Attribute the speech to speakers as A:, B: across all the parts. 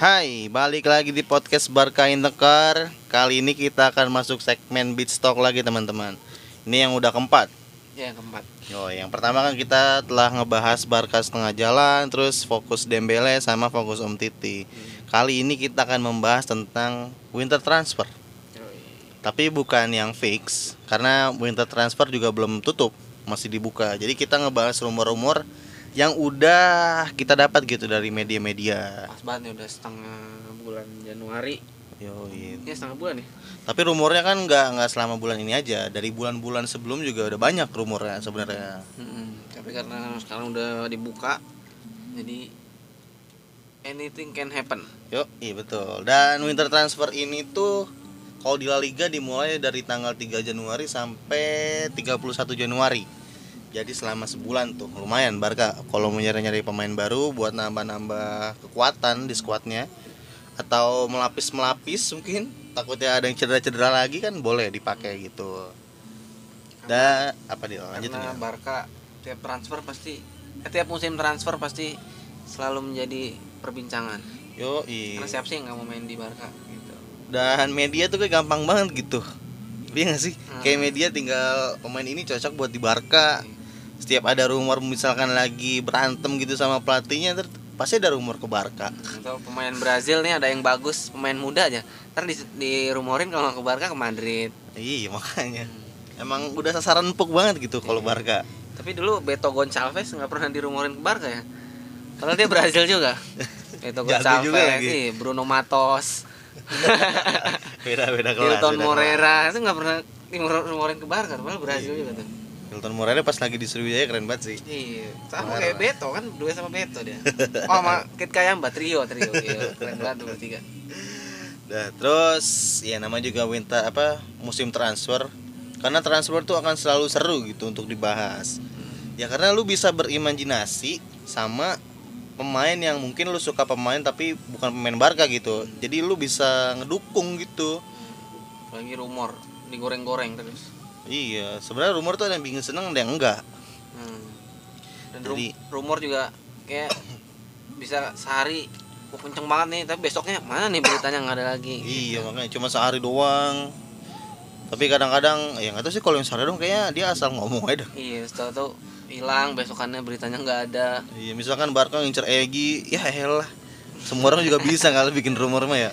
A: Hai, balik lagi di podcast Barca Intekar Kali ini kita akan masuk segmen Beat Stock lagi teman-teman. Ini yang udah keempat.
B: Ya, yang keempat.
A: Oh, yang pertama kan kita telah ngebahas Barca setengah jalan Terus fokus Dembele sama fokus Om Titi. Kali ini kita akan membahas tentang winter transfer. Tapi bukan yang fix Karena winter transfer juga belum tutup Masih dibuka. Jadi kita ngebahas rumor-rumor yang udah kita dapat gitu dari media-media
B: Pas banget nih udah setengah bulan Januari.
A: Yoi.
B: Ya setengah bulan nih.
A: Tapi rumornya kan nggak nggak selama bulan ini aja. Dari bulan-bulan sebelum juga udah banyak rumornya sebenarnya.
B: Mm-mm. Tapi karena sekarang udah dibuka, jadi anything can happen.
A: Yuk, iya betul. Dan winter transfer ini tuh kalau di La Liga dimulai dari tanggal 3 Januari sampai 31 Januari. Jadi selama sebulan tuh lumayan Barca kalau mau nyari-nyari pemain baru buat nambah-nambah kekuatan di skuadnya atau melapis-melapis mungkin takutnya ada yang cedera-cedera lagi kan boleh dipakai gitu. Dan apa dia lanjut
B: karena
A: nih?
B: Barca tiap transfer pasti eh, tiap musim transfer pasti selalu menjadi perbincangan.
A: Yo,
B: Karena siapa sih yang nggak mau main di Barca gitu.
A: dan media tuh kayak gampang banget gitu Iya gak sih?
B: Hmm.
A: Kayak media tinggal pemain ini cocok buat di Barca Setiap ada rumor misalkan lagi berantem gitu sama pelatihnya ntar Pasti ada rumor ke Barca
B: Atau pemain Brazil nih ada yang bagus, pemain muda aja. Ntar di, dirumorin kalau ke Barca ke Madrid.
A: Iya makanya Emang udah sasaran empuk banget gitu kalau Barca
B: Tapi dulu Beto Gonçalves nggak pernah dirumorin ke Barca ya. Padahal dia Brazil juga. Beto
A: Jago
B: Gonçalves,
A: juga lagi.
B: iya, Bruno Matos,
A: Beda-beda kelas
B: Hilton
A: beda
B: Morera itu nggak pernah dirumorin ke Barca, padahal Brazil juga tuh.
A: Hilton Morera pas lagi di Sriwijaya keren banget sih
B: Iya, sama kayak Beto kan, dua sama Beto dia. Oh, sama Kit Kayamba trio, trio. Iya, keren banget bertiga.
A: Nah, terus ya namanya juga winter apa musim transfer. Karena transfer tuh akan selalu seru gitu untuk dibahas. Ya karena lu bisa berimajinasi sama pemain yang mungkin lu suka pemain tapi bukan pemain Barca gitu. Jadi lu bisa ngedukung gitu.
B: Lagi rumor digoreng-goreng terus.
A: Iya, sebenarnya rumor tuh ada yang bikin seneng ada yang enggak.
B: Hmm. Dan
A: Jadi-
B: rumor juga kayak bisa sehari Wah kenceng banget nih, tapi besoknya mana nih beritanya nggak ada lagi.
A: Iya, makanya cuma sehari doang. Tapi kadang-kadang ya nggak tahu sih kalau yang sehari doang kayaknya dia asal ngomong aja.
B: Iya, setelah itu hilang, besokannya beritanya nggak ada.
A: Iya, misalkan Barca ngincer Egi, ya elah. Semua orang juga bisa kalau bikin rumor mah ya.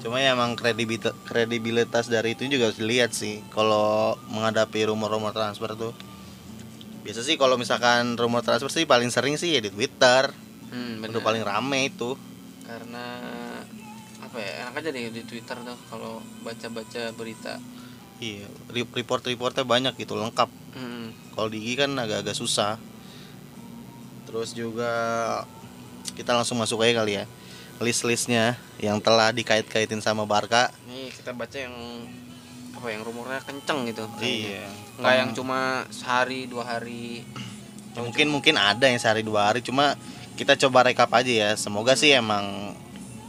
A: Cuma ya emang kredibilitas, kredibilitas dari itu juga harus dilihat sih kalau menghadapi rumor-rumor transfer tuh. Biasa sih kalau misalkan rumor transfer sih paling sering sih ya di Twitter.
B: Hmm,
A: Udah
B: bener.
A: paling rame itu.
B: Karena apa ya enak aja deh di Twitter tuh kalau baca-baca berita.
A: Iya, re- report-reportnya banyak gitu, lengkap.
B: Hmm.
A: Kalau di IG kan agak-agak susah. Terus juga kita langsung masuk aja kali ya. List-listnya yang telah dikait-kaitin sama Barca.
B: Nih kita baca yang apa yang rumornya kenceng gitu.
A: Iya.
B: Nggak yang cuma sehari dua hari.
A: Ya, mungkin mungkin ada yang sehari dua hari cuma kita coba rekap aja ya semoga sih emang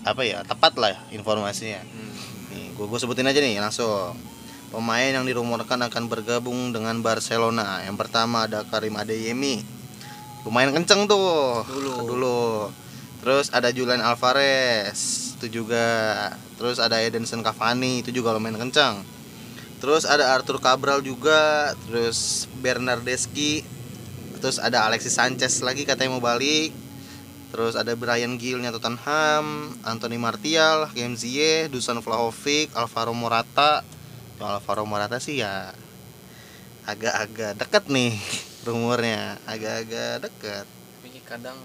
A: apa ya tepat lah informasinya
B: Hmm.
A: nih gue gue sebutin aja nih langsung pemain yang dirumorkan akan bergabung dengan Barcelona yang pertama ada Karim Adeyemi lumayan kenceng tuh
B: Dulu.
A: dulu terus ada Julian Alvarez itu juga. Terus ada Edinson Cavani itu juga lumayan kenceng terus ada Arthur Cabral juga terus Bernardeschi. Terus ada Alexis Sanchez lagi katanya mau balik. Terus ada Brian Gillnya Tottenham Anthony Martial Hakim Ziyech Dusan Vlahovic Alvaro Morata. Kalau Alvaro Morata sih ya agak-agak deket nih rumornya agak-agak deket.
B: Tapi kadang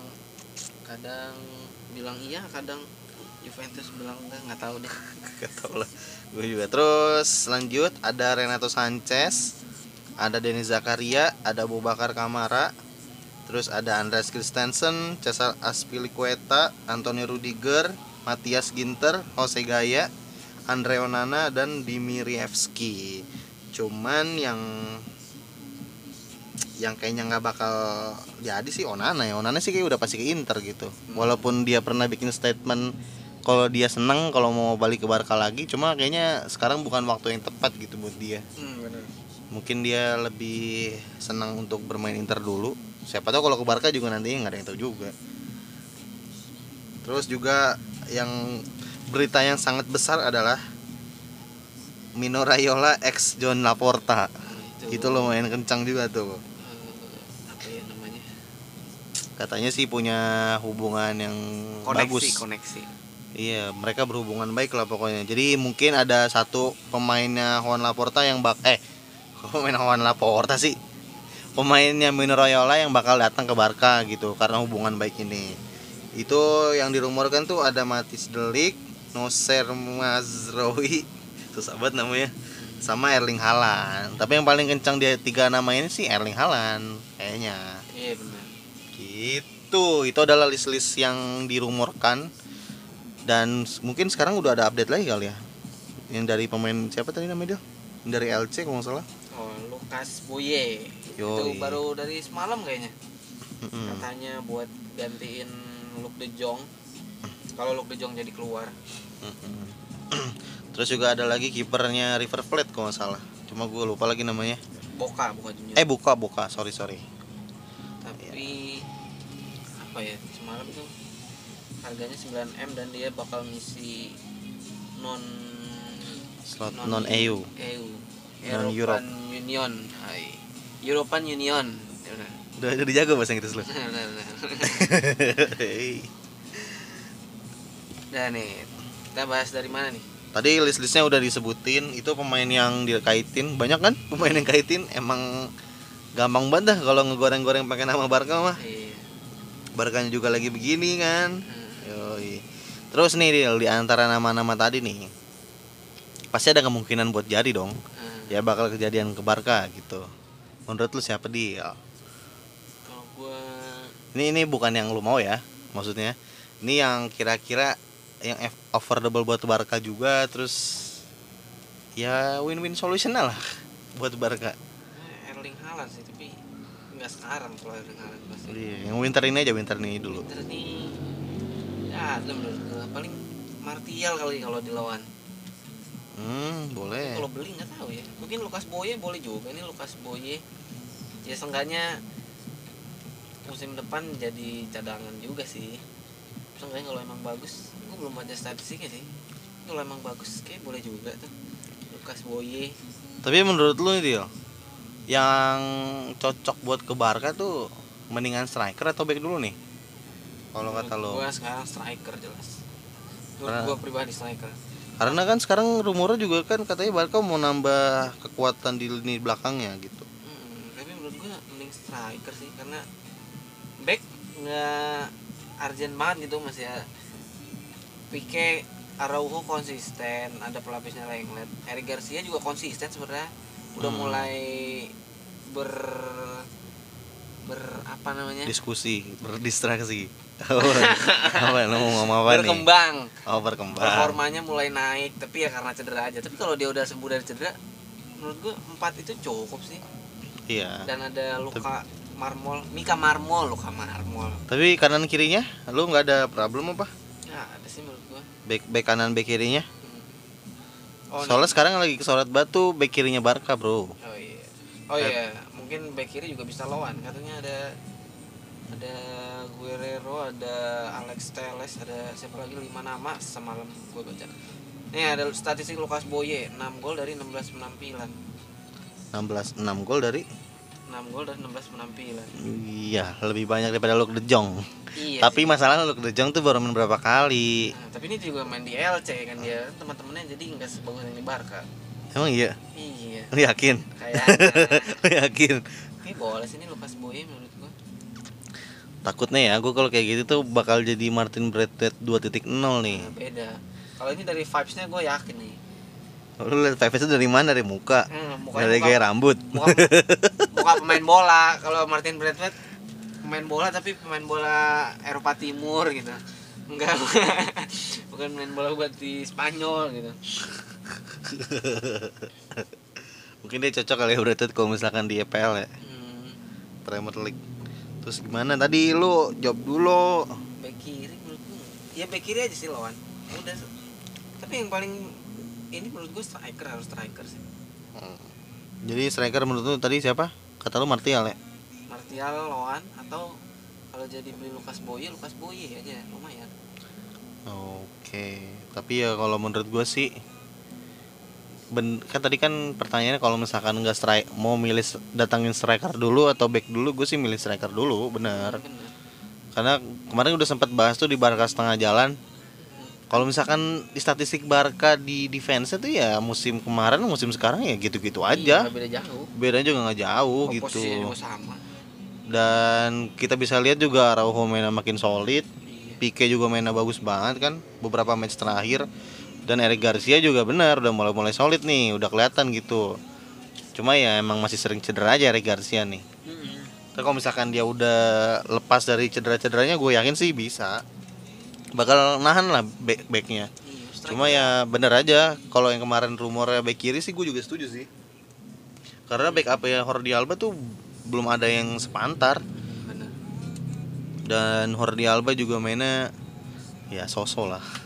B: kadang bilang iya, kadang Juventus bilang enggak, nggak tahu deh.
A: Gak tau lah gue juga terus lanjut ada Renato Sanchez ada Denis Zakaria ada Bobakar Kamara terus ada Andreas Christensen Cesar Azpilicueta Antonio Rudiger Matias Ginter Jose Gaya Andre Onana dan Dimirievski cuman yang yang kayaknya nggak bakal jadi sih Onana ya. Onana sih kayak udah pasti ke Inter gitu. Walaupun dia pernah bikin statement kalau dia seneng kalau mau balik ke Barca lagi cuma kayaknya sekarang bukan waktu yang tepat gitu buat dia.
B: Hmm,
A: mungkin dia lebih senang untuk bermain Inter dulu. Siapa tahu kalau ke Barca juga nantinya nggak ada yang tahu juga. Terus juga yang berita yang sangat besar adalah Mino Raiola ex John Laporta.
B: Nah,
A: Itu lumayan kencang juga tuh. Katanya sih punya hubungan yang
B: koneksi
A: bagus.
B: koneksi
A: Iya, mereka berhubungan baik lah pokoknya. Jadi mungkin ada satu pemainnya Juan Laporta yang bak eh pemain Juan Laporta sih? Pemainnya Mino Raiola yang bakal datang ke Barca gitu karena hubungan baik ini. Itu yang dirumorkan tuh ada Matis Delik, Noser Mazraoui, susah banget namanya, sama Erling Haaland. Tapi yang paling kencang dia tiga nama ini sih Erling Haaland kayaknya.
B: iya benar
A: Gitu, itu adalah list-list yang dirumorkan dan mungkin sekarang udah ada update lagi kali ya. Yang dari pemain siapa tadi namanya dia? Yang Dari LC kalau nggak salah.
B: oh Lukas Boye
A: Yoi.
B: itu baru dari semalam kayaknya
A: Mm-mm.
B: katanya buat gantiin Luke De Jong kalau Luke De Jong jadi keluar
A: Mm-mm. Terus juga ada lagi kipernya River Plate kalau nggak salah. Cuma gue lupa lagi namanya.
B: Boka bukan Junior
A: Eh buka buka, sorry sorry.
B: tapi apa ya semalam tuh harganya 9 m dan dia bakal ngisi non
A: Slot non EU.
B: EU
A: Non
B: European Union Hai. European Union.
A: Udah udah dijago bahasa Inggris lu. Hei.
B: Udah nih kita bahas dari mana nih
A: Tadi list-listnya udah disebutin, itu pemain yang dikaitin, banyak kan pemain yang kaitin emang gampang banget dah kalau ngegoreng-goreng pakai nama Barca mah.
B: iya
A: Barkanya juga lagi begini kan.
B: Hmm.
A: Yoi. Terus nih Dil, di antara nama-nama tadi nih pasti ada kemungkinan buat jadi dong.
B: Hmm.
A: Ya bakal kejadian ke Barca gitu. Menurut lu siapa Dil?
B: kalau gua
A: Ini ini bukan yang lu mau ya, maksudnya. Ini yang kira-kira yang affordable buat Barca juga terus ya win-win solution lah buat Barca.
B: eh, Erling Haaland sih tapi nggak sekarang kalau Erling Haaland
A: Iya, yang winter ini aja winter ini dulu.
B: Inter nih. Ya ada menurut paling Martial kali kalau dilawan.
A: Hmm, boleh.
B: kalau beli nggak tahu ya. Mungkin Lukas Boye boleh juga nih Lukas Boye. Ya seenggaknya musim depan jadi cadangan juga sih. Seenggaknya kalau emang bagus gue belum baca statistiknya sih. Kalau emang bagus kayak boleh juga tuh. Lukas Boye.
A: Tapi menurut lu nih Dil, yang cocok buat ke Barca tuh mendingan striker atau back dulu nih? Kalau kata lu.
B: gue sekarang striker jelas
A: Karena-
B: gue pribadi striker
A: Karena kan sekarang rumornya juga kan katanya Barca mau nambah kekuatan di lini belakangnya gitu.
B: Hmm, tapi menurut gue mending striker sih karena back nggak urgent banget gitu masih ya Pique Araujo konsisten ada pelapisnya Lenglet Eric Garcia juga konsisten sebenarnya udah
A: Hmm.
B: mulai ber ber apa namanya
A: Diskusi, berdistraksi. apa lu mau ngomong apa nih?
B: berkembang
A: Oh, berkembang.
B: performanya mulai naik tapi ya karena cedera aja tapi kalau dia udah sembuh dari cedera menurut gue empat itu cukup sih
A: Iya.
B: dan ada luka marmol Mika marmol luka marmol
A: Tapi kanan kirinya lu nggak ada problem apa?
B: ya ada sih menurut gua
A: Back back kanan back kirinya?
B: oh,
A: Soalnya sekarang lagi kesorot batu back kirinya Barca, Bro.
B: nah. oh iya oh iya mungkin back kiri juga bisa lawan. Katanya ada ada Guerrero ada Alex Teles ada siapa lagi lima nama semalam gue baca. Nih ada statistik Lukas Boye 6 gol dari 16 penampilan.
A: 16 6 gol dari?
B: 6 gol dari 16 penampilan.
A: Iya, lebih banyak daripada Luke De Jong.
B: iya
A: Tapi
B: sih.
A: masalah Luke De Jong tuh baru main berapa kali.
B: Nah, tapi ini juga main di LC kan dia. Teman-temannya jadi nggak sebagus yang di Barca
A: Emang iya?
B: iya
A: Lu yakin?
B: kayaknya
A: Lu yakin?
B: Oke boleh sih ini Lukas Boye menurut gua
A: Takutnya ya, gue kalau kayak gitu tuh bakal jadi Martin Braithwaite 2.0 nih.
B: Nah, beda kalau ini dari vibesnya gue yakin nih
A: Lu lihat face dari mana? Dari muka?
B: hmm,
A: Dari
B: muka,
A: gaya rambut?
B: muka, muka pemain bola kalau Martin Braithwaite pemain bola tapi pemain bola Eropa Timur gitu enggak bukan main bola buat di Spanyol gitu
A: Mungkin dia cocok kali ya Braithwaite kalau misalkan di EPL ya,
B: hmm,
A: Premier League. Terus gimana? Tadi lu jawab dulu?
B: back kiri menurut ya back kiri aja sih lawan. Udah. Tapi yang paling ini menurut gue striker harus striker sih.
A: Hmm. Jadi striker menurut lu tadi siapa? Kata lu Martial ya?
B: Martial lawan. Atau kalau jadi beli Lukas Boye Lukas Boye aja. Lumayan.
A: Oke, tapi ya kalau menurut gue sih ben kan tadi kan pertanyaannya kalau misalkan nggak strike mau milih datangin striker dulu atau back dulu gue sih milih striker dulu bener.
B: Bener.
A: karena kemarin udah sempat bahas tuh di Barca setengah jalan. Kalau misalkan di statistik Barca di defense tuh ya musim kemarin musim sekarang ya gitu-gitu
B: Iya,
A: aja.
B: beda jauh.
A: Bedanya juga nggak jauh
B: Oh,
A: gitu.
B: sama.
A: Dan kita bisa lihat juga Araujo mainnya makin solid.
B: Iya.
A: Pique juga mainnya bagus banget kan beberapa match terakhir dan Eric Garcia juga benar udah mulai mulai solid nih udah kelihatan gitu. Cuma ya emang masih sering cedera aja Eric Garcia nih. Tapi kalau misalkan dia udah lepas dari cedera-cederanya gue yakin sih bisa. Bakal nahan lah back backnya.
B: Iya,
A: cuma ya bener aja kalau yang kemarin rumornya back kiri sih gue juga setuju sih. Karena back up ya Jordi Alba tuh belum ada yang sepantar. Dan Jordi Alba juga mainnya ya sosok lah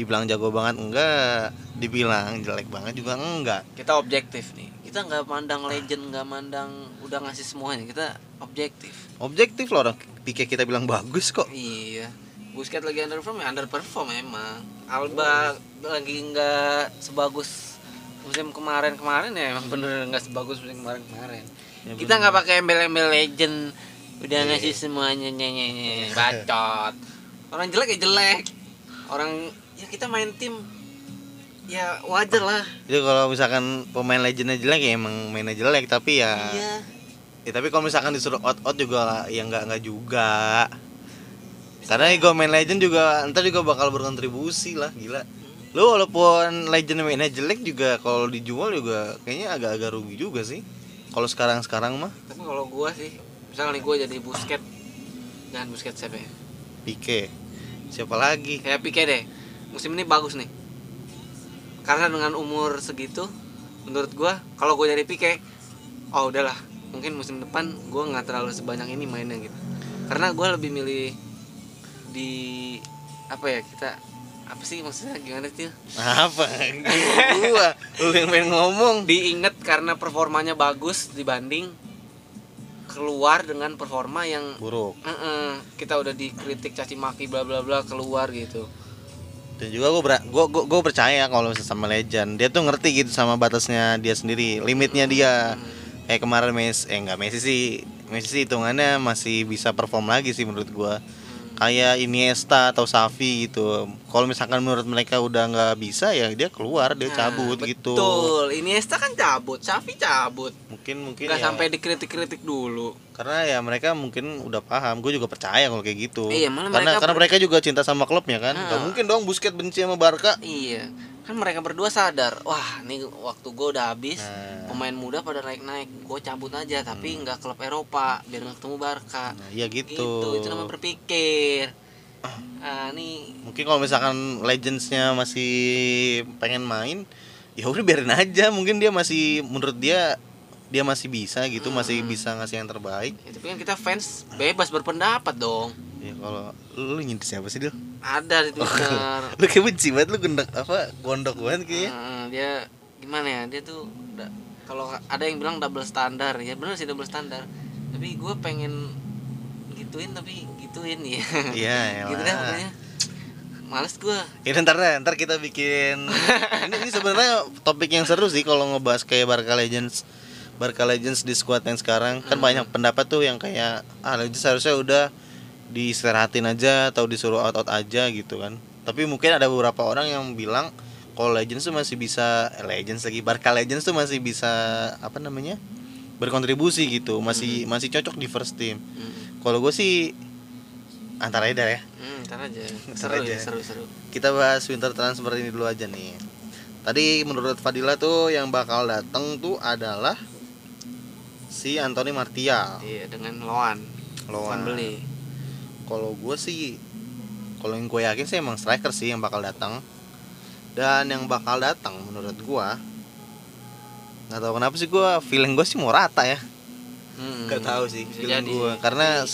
A: dibilang jago banget enggak. Dibilang jelek banget juga enggak.
B: Kita objektif nih. Kita nggak mandang legend nggak mandang udah ngasih semuanya. Kita objektif.
A: Objektif loh orang. Pique kita bilang bagus kok.
B: Iya. Busquets lagi underperform ya underperform emang. Alba lagi nggak sebagus musim kemarin-kemarin ya emang bener nggak sebagus musim kemarin-kemarin.
A: Ya
B: kita nggak pakai embel-embel legend udah
A: Iya.
B: ngasih semuanya nyanyi bacot. Orang jelek ya jelek. Orang ya kita main tim. Ya wajar lah.
A: Itu kalau misalkan pemain legendnya jelek ya emang mainnya jelek tapi ya
B: iya.
A: ya tapi kalau misalkan disuruh out out juga ya nggak nggak juga. Karena gue main legend juga ntar juga bakal berkontribusi lah gila. Lu walaupun legend mainnya jelek juga kalau dijual juga kayaknya agak-agak rugi juga sih. Kalau sekarang sekarang mah.
B: Tapi kalau gua sih misalnya gua jadi busket. Jangan busket siapa ya?
A: Pique. Siapa lagi?
B: Kayak Pique deh musim ini bagus nih. Karena dengan umur segitu menurut gua kalau gua jadi Pique oh udahlah. Mungkin musim depan gua nggak terlalu sebanyak ini mainnya gitu. Karena gua lebih milih di apa ya kita apa sih maksudnya gimana sih
A: apa? Gua. Lu yang pengen ngomong.
B: Diinget karena performanya bagus dibanding keluar dengan performa yang
A: buruk.
B: "Eh-eh, kita udah dikritik caci maki bla bla bla keluar gitu
A: dan juga gue gua, gua, gua percaya kalau sama legend dia tuh ngerti gitu sama batasnya dia sendiri limitnya dia.
B: Hmm.
A: kayak kemarin Messi eh enggak Messi sih Messi sih hitungannya masih bisa perform lagi sih menurut gua. Kayak Iniesta atau Xavi gitu. Kalau misalkan menurut mereka udah nggak bisa ya dia keluar dia
B: Nah,
A: cabut gitu.
B: betul. Iniesta kan cabut Xavi cabut.
A: Mungkin mungkin
B: nggak
A: ya.
B: sampai dikritik-kritik dulu
A: karena ya mereka mungkin udah paham. Gue juga percaya kalau kayak gitu.
B: Iya, malah
A: karena
B: mereka
A: karena mereka juga cinta sama klubnya kan. Nggak
B: Ah.
A: mungkin dong Busquets benci sama Barca.
B: Iya. Kan mereka berdua sadar wah nih waktu gue udah habis
A: Nah.
B: pemain muda pada naik-naik gue cabut aja tapi nggak klub Eropa biar nggak ketemu Barca.
A: Nah, iya gitu.
B: gitu itu namanya berpikir. Ah nih
A: mungkin kalau misalkan legendsnya masih pengen main ya udah biarin aja. Mungkin dia masih menurut dia dia masih bisa gitu masih
B: Hmm.
A: bisa ngasih yang terbaik.
B: Ya, tapi kan kita fans bebas berpendapat dong.
A: Ya kalau lu, lu nyindir siapa sih dia
B: ada di Twitter.
A: lu kayak benci banget lu gendek apa gondok banget kayaknya.
B: Heeh, dia gimana ya dia tuh kalau ada yang bilang double standar ya bener sih double standar tapi gue pengen gituin tapi gituin ya.
A: Iya
B: gitu
A: elah.
B: dah pokoknya. Males gue
A: ini ntar deh, ntar kita bikin ini, ini sebenarnya topik yang seru sih kalau ngebahas kayak Barca Legends Barca Legends di squad yang sekarang kan
B: Hmm.
A: banyak pendapat tuh yang kayak ah Legends harusnya udah diistirahatin aja atau disuruh out out aja gitu kan tapi mungkin ada beberapa orang yang bilang kalau Legends tuh masih bisa eh, Legends lagi Barca Legends tuh masih bisa apa namanya berkontribusi gitu masih masih cocok di first team
B: hmm.
A: kalau gue sih antara aja dah ya
B: hmm, ntar aja seru
A: aja.
B: ya seru seru
A: kita bahas winter transfer ini dulu aja nih. Tadi menurut Fadila tuh yang bakal datang tuh adalah si Anthony Martial.
B: iya dengan loan
A: Loan.
B: beli
A: Kalau gue sih, kalau yang gue yakin sih emang striker sih yang bakal datang. Dan yang bakal datang menurut gue, nggak tahu kenapa sih gue feeling gue sih mau rata ya.
B: hmm.
A: Gak tahu sih feeling gue karena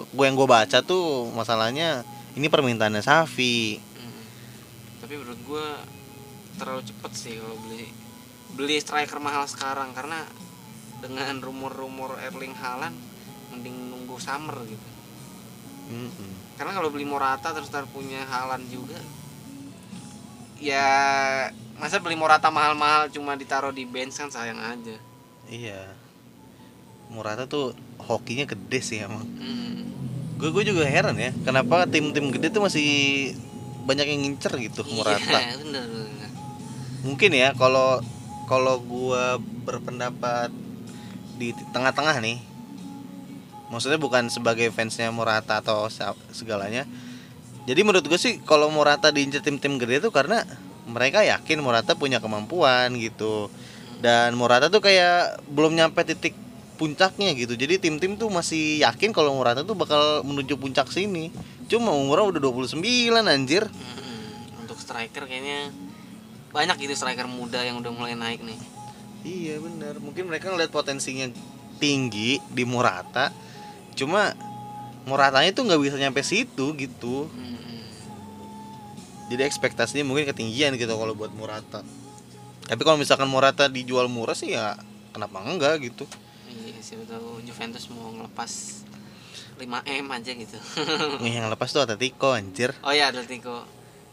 A: gue yang gue baca tuh masalahnya ini permintaannya Safi.
B: Hmm. tapi menurut gue terlalu cepet sih kalau beli beli striker mahal sekarang karena dengan rumor-rumor Erling Haaland mending nunggu summer gitu
A: Mm-mm.
B: karena kalau beli Morata terus ntar punya Haaland juga ya masa beli Morata mahal-mahal cuma ditaruh di bench kan sayang aja
A: iya Morata tuh hokinya gede sih emang
B: hmm.
A: gue gue juga heran ya kenapa tim-tim gede tuh masih banyak yang ngincer gitu Morata
B: iya bener, bener.
A: mungkin ya kalau kalau gue berpendapat di tengah-tengah nih. Maksudnya bukan sebagai fansnya Morata atau se- segalanya. Jadi menurut gue sih kalau Morata diincer tim-tim gede itu karena mereka yakin Morata punya kemampuan gitu. Dan Morata tuh kayak belum nyampe titik puncaknya gitu. Jadi tim-tim tuh masih yakin kalau Morata tuh bakal menuju puncak sini. Cuma umurnya udah 29 anjir.
B: Untuk striker kayaknya banyak gitu striker muda yang udah mulai naik nih
A: Iya benar. Mungkin mereka ngeliat potensinya tinggi di Morata. Cuma Moratanya tuh nggak bisa nyampe situ gitu.
B: Hmm.
A: Jadi ekspektasinya mungkin ketinggian gitu kalau buat Morata. Tapi kalau misalkan Morata dijual murah sih ya kenapa enggak gitu.
B: Iya, siapa tahu Juventus mau ngelepas 5M aja gitu.
A: Yang lepas tuh Atletico anjir.
B: oh ya Atletico.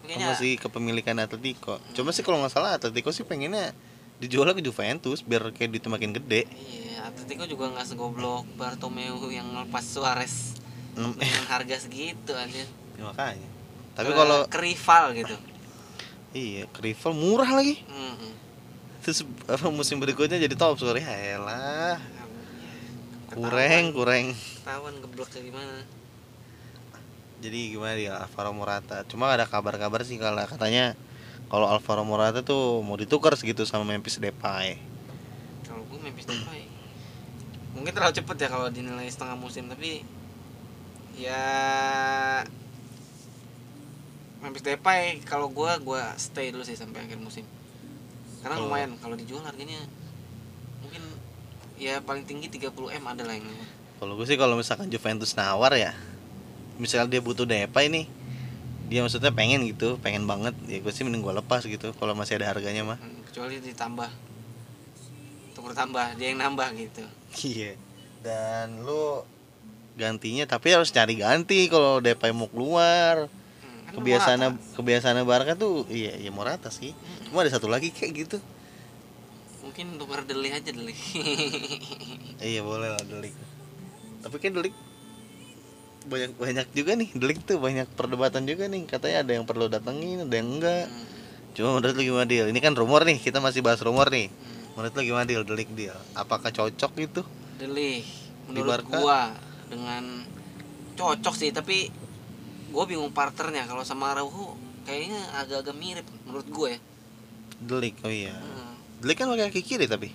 B: Kayaknya
A: masih kepemilikan Atletico. Cuma sih kalau nggak salah Atletico sih pengennya dijual ke Juventus biar kayak duitnya makin gede.
B: iya, Atletico juga nggak segoblok Bartomeu yang ngelepas Suarez dengan harga segitu aja.
A: Ya, makanya. Tapi
B: Ke-
A: kalau
B: ke rival gitu.
A: iya, ke rival murah lagi.
B: Hmm.
A: Terus apa musim berikutnya jadi top sore ya elah. kurang kurang
B: Ketahuan geblek kayak gimana.
A: jadi gimana dia Alvaro Morata cuma ada kabar-kabar sih kalau katanya kalau Alvaro Morata tuh mau ditukar segitu sama Memphis Depay.
B: Kalau gue Memphis Depay. Mungkin terlalu cepet ya kalau dinilai setengah musim tapi ya Memphis Depay kalau gue gue stay dulu sih sampai akhir musim. Karena
A: Kalau-
B: lumayan kalau dijual harganya mungkin ya paling tinggi 30 m ada lah yang
A: kalau gue sih kalau misalkan Juventus nawar ya misalnya dia butuh Depay nih dia maksudnya pengen gitu pengen banget. Ya gue sih mending gue lepas gitu kalau masih ada harganya mah.
B: Hmm, kecuali ditambah. Tuker tambah dia yang nambah gitu.
A: Iya. Dan lu gantinya tapi harus cari ganti kalau Depay mau keluar.
B: Hmm,
A: kebiasaan kebiasaan Barca tuh iya iya Morata sih. Cuma ada satu lagi kayak gitu.
B: Mungkin tuker Deli aja Deli
A: iya boleh lah delik. Tapi kan delik banyak banyak juga nih delik tuh banyak perdebatan juga nih. Katanya ada yang perlu datengin ada yang enggak.
B: Hmm,
A: cuma menurut lu gimana deal ini kan rumor nih kita masih bahas rumor nih.
B: Hmm.
A: menurut lu gimana deal delik deal apakah cocok gitu?
B: Deli menurut gua dengan cocok sih tapi gua bingung partnernya. Kalau sama Araujo kayaknya agak-agak mirip menurut gua ya.
A: Delik oh iya.
B: Hmm,
A: delik kan pakai kaki kiri tapi.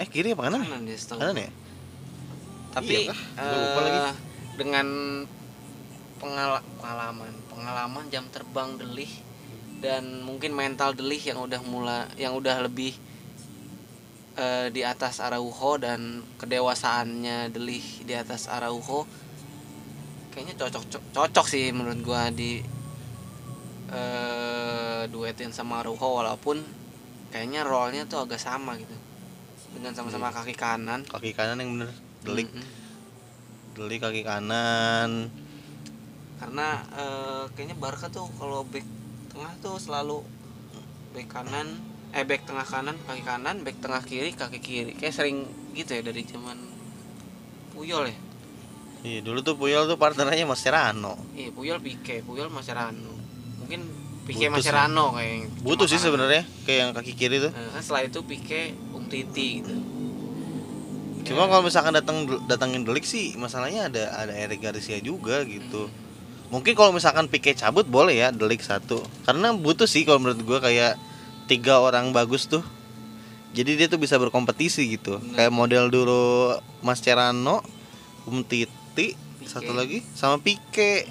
A: Eh kiri apa kanan?
B: Kanan dia
A: ya?
B: Tapi
A: Iya kah? Gua lupa lagi.
B: Dengan pengala- pengalaman pengalaman jam terbang Delih dan mungkin mental Delih yang udah mulai yang udah lebih eh, di atas Araujo dan kedewasaannya Delih di atas Araujo kayaknya cocok co- cocok sih menurut gua di eh, duetin sama Araujo walaupun kayaknya role-nya tuh agak sama gitu dengan sama-sama
A: Iya.
B: kaki kanan
A: kaki kanan yang bener delik
B: Mm-mm.
A: Delik kaki kanan.
B: Karena eh, kayaknya Barca tuh kalau back tengah tuh selalu back kanan eh back tengah kanan kaki kanan back tengah kiri kaki kiri. Kayak sering gitu ya dari zaman Puyol ya?
A: Iya dulu tuh Puyol tuh partnernya Mascherano
B: iya Puyol Pique Puyol Mascherano mungkin Pique
A: Butuh sih.
B: Mascherano kayak
A: butuh sih sebenarnya kayak yang kaki kiri tuh.
B: Nah, kan setelah itu Pique Umtiti gitu
A: Cuma kalau misalkan datang datangin delik sih masalahnya ada ada Eric Garcia juga gitu. Mungkin kalau misalkan Pique cabut boleh ya delik satu. Karena butuh sih kalau menurut gua kayak tiga orang bagus tuh. Jadi dia tuh bisa berkompetisi gitu.
B: Bener.
A: Kayak model dulu Mascherano, Umtiti, satu lagi sama Pique.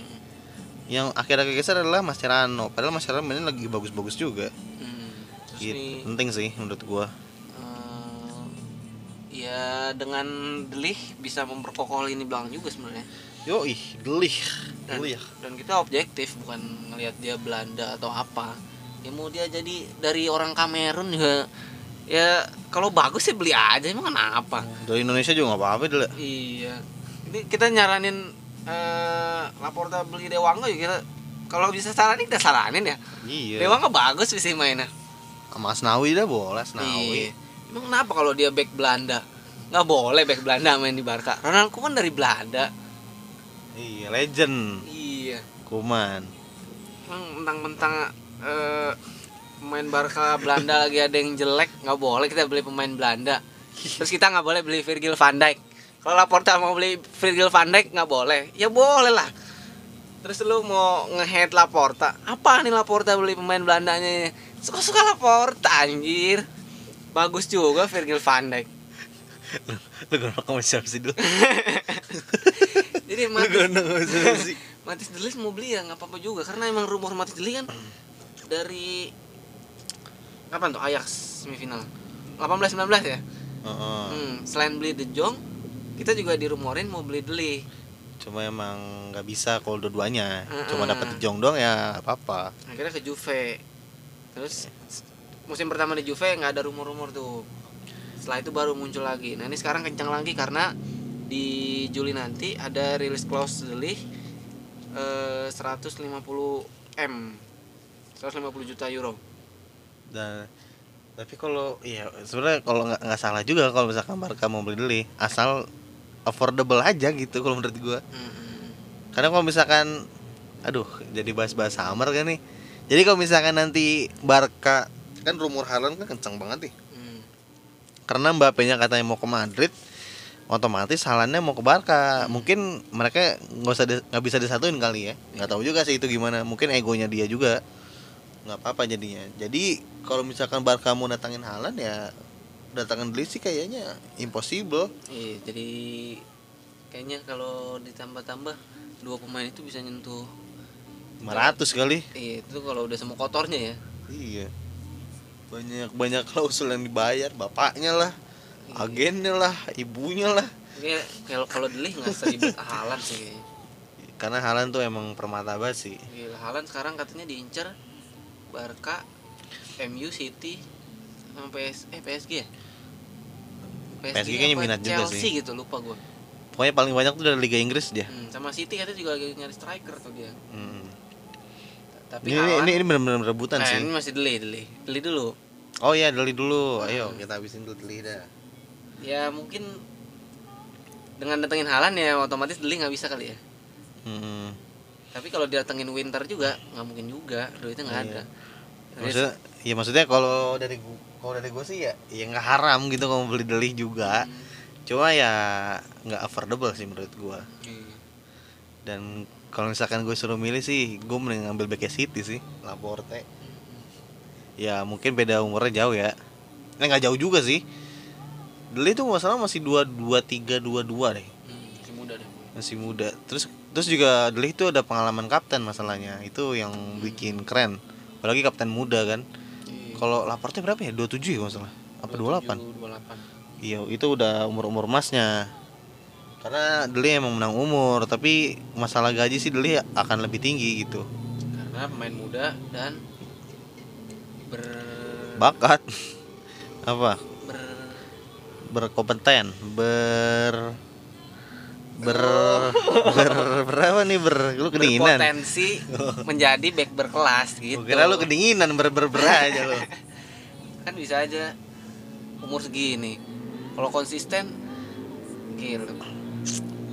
A: Yang akhir-akhir geser adalah Mascherano. Padahal Mascherano mainnya lagi bagus-bagus juga.
B: Hmm,
A: Gitu.
B: nih
A: Penting sih menurut gua.
B: Ya dengan Delih bisa memperkokoh ini belakang juga sebenarnya
A: Yoi, delik.
B: dan,
A: Delik.
B: dan kita objektif bukan ngelihat dia Belanda atau apa ya mau dia jadi dari orang Kamerun juga ya kalau bagus sih beli aja emang kenapa
A: Dari Indonesia juga nggak apa-apa dulu.
B: iya ini kita nyaranin eh Laporta beli Dewangga juga kita kalau bisa saranin kita saranin ya
A: iya
B: Dewa nggak bagus sih mainnya
A: sama Asnawi dah boleh Asnawi
B: Iya. Emang kenapa kalau dia back Belanda? Nggak boleh back Belanda main di Barca. Ronald Koeman dari Belanda.
A: iya legend
B: Iya.
A: Kuman
B: Emang mentang-mentang eh, pemain Barca Belanda lagi ada yang jelek, nggak boleh kita beli pemain Belanda. Terus kita nggak boleh beli Virgil van Dijk. Kalau Laporta mau beli Virgil van Dijk nggak boleh. Ya boleh lah. Terus lu mau nge-head Laporta. Apa nih Laporta beli pemain Belandanya? Suka-suka Laporta anjir. Bagus juga Virgil van Dijk.
A: lu gak sama siapa sih dulu
B: Jadi
A: lu
B: Matis,
A: gak
B: Matis Delis mau beli ya nggak apa-apa juga karena emang rumor Matis Delis kan dari kapan tuh Ajax semifinal 18 19 ya.
A: Heeh.
B: Hmm, selain beli De Jong, kita juga dirumorin mau beli Deli.
A: cuma emang nggak bisa kalau dua-duanya
B: Heeh.
A: cuma dapat jong doang ya apa apa
B: Akhirnya ke Juve. Terus musim pertama di Juve nggak ada rumor-rumor tuh. Setelah itu baru muncul lagi. Nah ini sekarang kencang lagi karena di Juli nanti ada rilis clause Deli eh, 150 m 150 juta euro.
A: dan tapi kalau iya sebenarnya kalau nggak nggak salah juga kalau misalkan Barca mau beli Deli asal affordable aja gitu kalau menurut gua
B: Mm-mm.
A: karena kalau misalkan aduh jadi bahas-bahas Hammer kan nih jadi kalau misalkan nanti Barca kan rumor Haaland kan kencang banget nih.
B: Hmm.
A: karena Mbappe-nya katanya mau ke Madrid otomatis Haalandnya mau ke Barca. Mungkin mereka nggak usah nggak bisa disatuin kali ya. Nggak tahu juga sih itu gimana. Mungkin egonya dia juga. Nggak apa-apa jadinya. Jadi kalau misalkan Barca mau datangin Haaland ya datangin Deli sih kayaknya impossible.
B: Iya, jadi kayaknya kalau ditambah-tambah dua pemain itu bisa nyentuh
A: 500 kali.
B: Iya itu kalau udah semua kotornya ya.
A: Iya banyak banyak klausul yang dibayar bapaknya lah agennya lah ibunya lah
B: kalau kalau Deli nggak seribet Halan sih kayaknya.
A: karena Haaland tuh emang permata banget sih
B: Gila, Halan sekarang katanya diincar Barca, MU, City, sama PS eh PSG ya?
A: PSG kayaknya
B: apa
A: minat juga
B: Chelsea
A: sih.
B: gitu lupa gua.
A: pokoknya paling banyak tuh dari Liga Inggris dia
B: Hmm, sama City katanya juga lagi nyari striker tuh dia.
A: Hmm.
B: Tapi
A: Ini, ini,
B: Haaland-
A: ini, ini benar-benar rebutan
B: Nah,
A: sih.
B: ini masih Deli, Deli. Deli dulu.
A: Oh iya, Deli dulu.
B: Hmm.
A: Ayo kita habisin dulu Deli dah.
B: Ya mungkin dengan datengin Halan ya otomatis Deli nggak bisa kali ya.
A: Hmm.
B: Tapi kalau datengin Winter juga nggak mungkin juga, duitnya nggak
A: Iya.
B: ada.
A: Maksudnya, ya maksudnya kalau dari kalau dari gue sih ya, ya nggak haram gitu kalau beli Deli juga.
B: Hmm,
A: Cuma ya nggak affordable sih menurut gua.
B: iya.
A: Dan kalau misalkan gue suruh milih sih, gue mending ngambil backnya City sih, Laporte. Ya mungkin beda umurnya jauh ya. Nah, nggak jauh juga sih. Deli tuh masalah masih dua dua tiga dua dua deh.
B: Hmm, masih muda deh.
A: masih muda terus terus juga Deli itu ada pengalaman kapten masalahnya itu yang bikin keren apalagi kapten muda kan
B: Iya.
A: kalau Laporte berapa ya 27 ya kalau nggak salah apa 28
B: 28.
A: iya itu udah umur umur emasnya karena Deli emang menang umur tapi masalah gaji sih Deli akan lebih tinggi gitu
B: Karena pemain muda dan ber
A: bakat. Apa?
B: Ber
A: berkompeten. Ber ber ber berapa nih? Ber lu kedinginan.
B: Berpotensi menjadi back berkelas gitu.
A: Gua kira lu kedinginan ber ber ber aja lu.
B: Kan bisa aja umur segini. Kalau konsisten gila.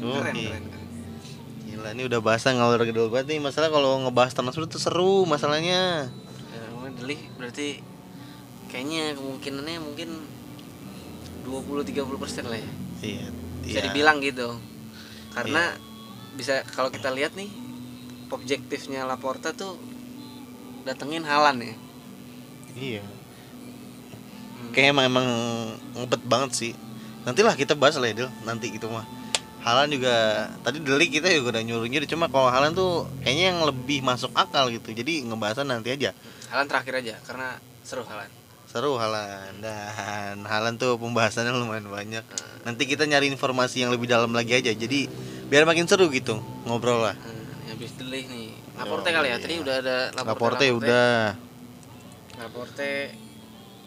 A: Oh,
B: Keren, keren, keren.
A: Gila ini udah bahasa ngalor ngidul banget nih. Masalah kalau ngebahas transfer tuh seru masalahnya
B: Ya, ngomongin Deli berarti kayaknya kemungkinannya mungkin 20-30% persen lah ya.
A: Iya
B: Bisa
A: iya.
B: dibilang gitu. Karena bisa kalau kita lihat nih objektifnya Laporta tuh datengin Halan ya.
A: Iya
B: Hmm.
A: Kayak emang, emang ngebet banget sih Nantilah kita bahas lah ya Dil Nanti gitu mah Halan juga Tadi Deli kita juga udah nyuruh-nyuruh Cuma kalau Halan tuh kayaknya yang lebih masuk akal gitu Jadi ngebahasan nanti aja
B: Halan terakhir aja karena seru Halan.
A: Seru Halan Dan Halan tuh pembahasannya lumayan banyak Nanti kita nyari informasi yang lebih dalam lagi aja Jadi biar makin seru gitu Ngobrol lah
B: Hmm, habis Deli nih. Laporte
A: Yo,
B: kali ya.
A: iya.
B: Tadi udah ada
A: Laporte udah
B: Laporte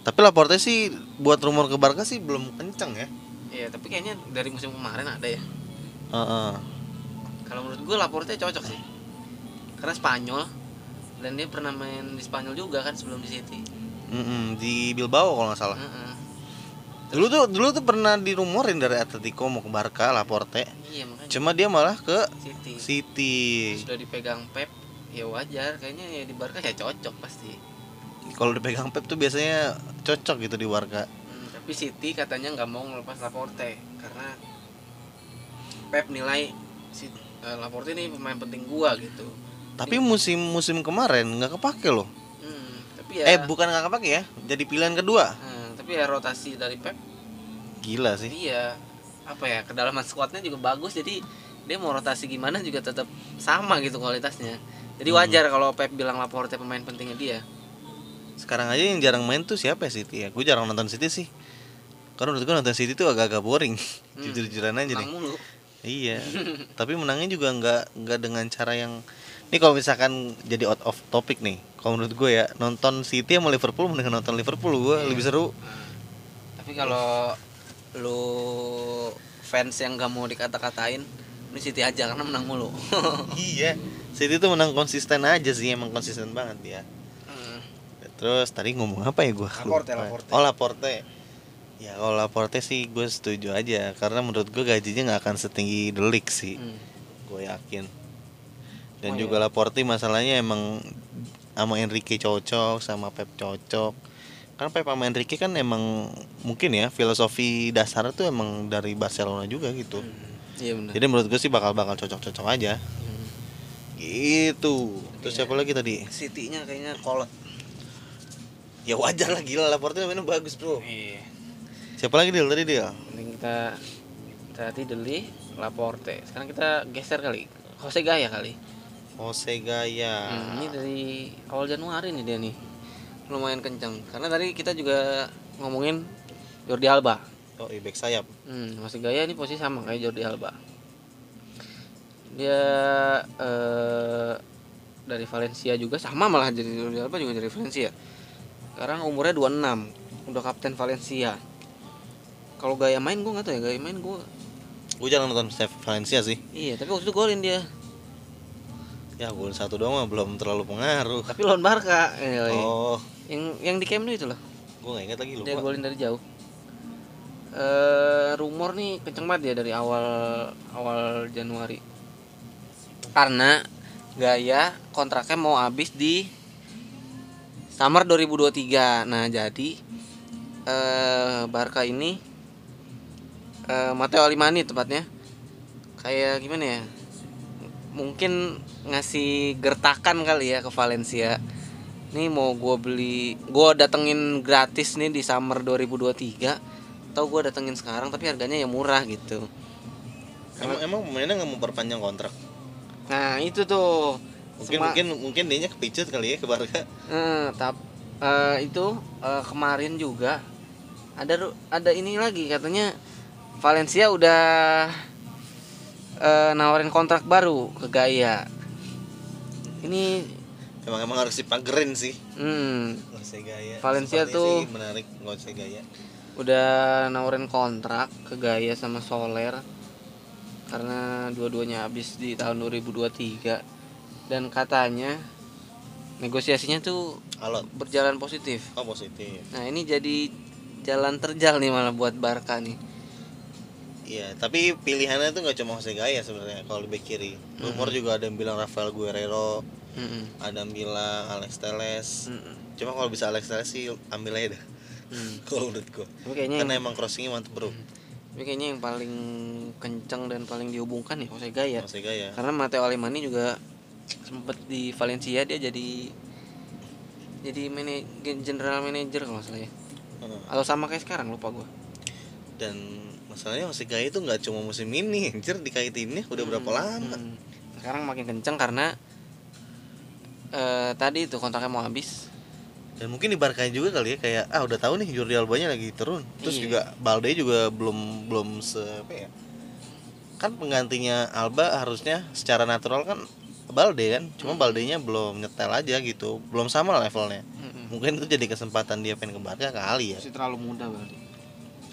A: Tapi Laporte sih buat rumor ke Barca sih belum kenceng ya.
B: Iya, tapi kayaknya dari musim kemarin ada ya.
A: Heeh.
B: Kalau menurut gue Laporte cocok sih. Karena Spanyol, dan dia pernah main di Spanyol juga kan sebelum di City.
A: Mm-mm, di Bilbao kalau nggak salah.
B: Heeh.
A: dulu tuh dulu tuh pernah dirumorin dari Atletico mau ke Barca Laporte.
B: Iya makanya.
A: Cuma dia malah ke
B: City.
A: City.
B: Sudah dipegang Pep ya wajar. Kayaknya ya di Barca ya cocok pasti.
A: Kalau dipegang Pep tuh biasanya cocok gitu di Barca.
B: Hmm, tapi City katanya nggak mau ngelepas Laporte karena Pep nilai si eh, Laporte ini pemain penting gua gitu
A: tapi musim musim kemarin nggak kepake loh.
B: Hmm, tapi ya
A: eh bukan nggak kepake ya jadi pilihan kedua.
B: Hmm, tapi ya rotasi dari Pep.
A: Gila sih.
B: Iya apa ya kedalaman squadnya juga bagus jadi dia mau rotasi gimana juga tetap sama gitu kualitasnya. Jadi
A: Hmm.
B: wajar kalau Pep bilang Laporte pemain pentingnya dia.
A: Sekarang aja yang jarang main tuh siapa ya City ya? Gue jarang nonton City sih. Karena menurut gue nonton City tuh agak-agak boring.
B: Hmm,
A: jujur-jujuran aja nih.
B: menang mulu.
A: Iya. Tapi menangnya juga nggak nggak dengan cara yang ini kalau misalkan jadi out of topic nih. Kalau menurut gue ya nonton City sama Liverpool mendingan nonton Liverpool gue
B: Iya.
A: lebih seru.
B: tapi kalau lu fans yang gak mau dikata-katain ini City aja karena menang mulu
A: iya. City tuh menang konsisten aja sih emang konsisten banget ya.
B: Hmm.
A: Terus tadi ngomong apa ya gue?
B: Laporte, Laporte.
A: Oh Laporte. Ya kalau Laporte sih gue setuju aja karena menurut gue gajinya nggak akan setinggi League sih.
B: Hmm.
A: Gue yakin. Dan
B: Oh,
A: juga
B: iya.
A: Laporte masalahnya emang sama Enrique cocok, sama Pep cocok. Karena Pep sama Enrique kan emang mungkin ya filosofi dasar tuh emang dari Barcelona juga gitu.
B: Hmm. iya benar
A: Jadi menurut gue sih bakal bakal cocok-cocok aja.
B: Hmm.
A: Gitu. Terus
B: Iya.
A: siapa lagi tadi?
B: City-nya kayaknya kolot
A: Ya wajar lah gila Laporte mainnya bagus, Bro.
B: iya
A: Siapa lagi Dil tadi dia?
B: mending kita tadi Deli Laporte sekarang kita geser kali Jose Gaya kali
A: Jose Gaya.
B: Hmm, ini dari awal Januari nih dia nih lumayan kencang karena tadi kita juga ngomongin Jordi Alba
A: Oh, iya, back sayap.
B: Hmm, Jose Gaya ini posisi sama kayak Jordi Alba. Dia eh, dari Valencia juga sama malah jadi Jordi Alba juga dari Valencia. Sekarang umurnya 26, udah kapten Valencia. Kalau Gaya main gue nggak tahu ya Gaya main gue.
A: Gue jarang nonton Valencia sih.
B: Iya, tapi waktu itu golin dia.
A: Ya gol satu doang mah belum terlalu pengaruh.
B: Tapi lawan Barca. Eh,
A: Oh,
B: Yang yang di Camp Nou itu loh.
A: gue gak ingat lagi
B: Dia
A: lupa.
B: golin dari jauh. Eh rumor nih kenceng banget ya dari awal awal Januari. Karena Gaya kontraknya mau habis di summer 2023. Nah, jadi eh Barca ini eh Matteo Alemani tepatnya kayak gimana ya? Mungkin ngasih gertakan kali ya ke Valencia. Nih mau gue beli gue datengin gratis nih di summer 2023 atau gue datengin sekarang tapi harganya yang murah gitu.
A: Emang emang pemainnya nggak mau perpanjang kontrak.
B: nah itu tuh.
A: Mungkin
B: Sema-
A: mungkin mungkin dia kepicut kali ya ke Barca.
B: eh, tap eh, itu eh, kemarin juga. Ada ada ini lagi katanya Valencia udah eh, nawarin kontrak baru ke Gaya ini
A: Emang emang harus dipagerin sih.
B: hmm,
A: Gaya.
B: Valencia
A: Sepertinya
B: tuh-
A: sih menarik Jose Gaya.
B: udah nawarin kontrak ke Gaya sama Soler karena dua-duanya habis di tahun 2023 dan katanya negosiasinya tuh
A: Alot.
B: berjalan positif.
A: Oh positif.
B: Nah ini jadi jalan terjal nih malah buat Barca nih.
A: Iya, tapi pilihannya tuh nggak cuma Jose Gaya sebenarnya kalau di back kiri. Rumor juga ada yang bilang Rafael Guerrero,
B: Mm-mm.
A: ada yang bilang Alex Teles.
B: Mm-mm.
A: Cuma kalau bisa Alex Teles sih ambil aja dah.
B: Hmm.
A: Kalau menurut gua.
B: Kayaknya yang,
A: Karena emang crossingnya mantep bro.
B: tapi kayaknya yang paling kenceng dan paling dihubungkan ya Jose Gaya.
A: Jose Gaya.
B: Karena Matteo Alemani juga sempet di Valencia dia jadi jadi mana- general manager kalau salah ya.
A: Heeh.
B: Atau sama kayak sekarang lupa gua.
A: Dan masalahnya Jose Gaya itu nggak cuma musim ini, anjir dikaitinnya udah berapa lama.
B: Hmm. Sekarang makin kenceng karena eh tadi itu kontraknya mau habis.
A: Dan mungkin di Barca juga kali ya kayak ah udah tahu nih Jordi Albanya lagi turun. Terus
B: Iya.
A: juga Balde juga belum belum se apa ya? Kan penggantinya Alba harusnya secara natural kan Balde kan. Cuma Baldenya belum nyetel aja gitu. Belum sama levelnya.
B: Mm-mm.
A: Mungkin itu jadi kesempatan dia pengen ke Barca kali ya.
B: Masih terlalu muda berarti.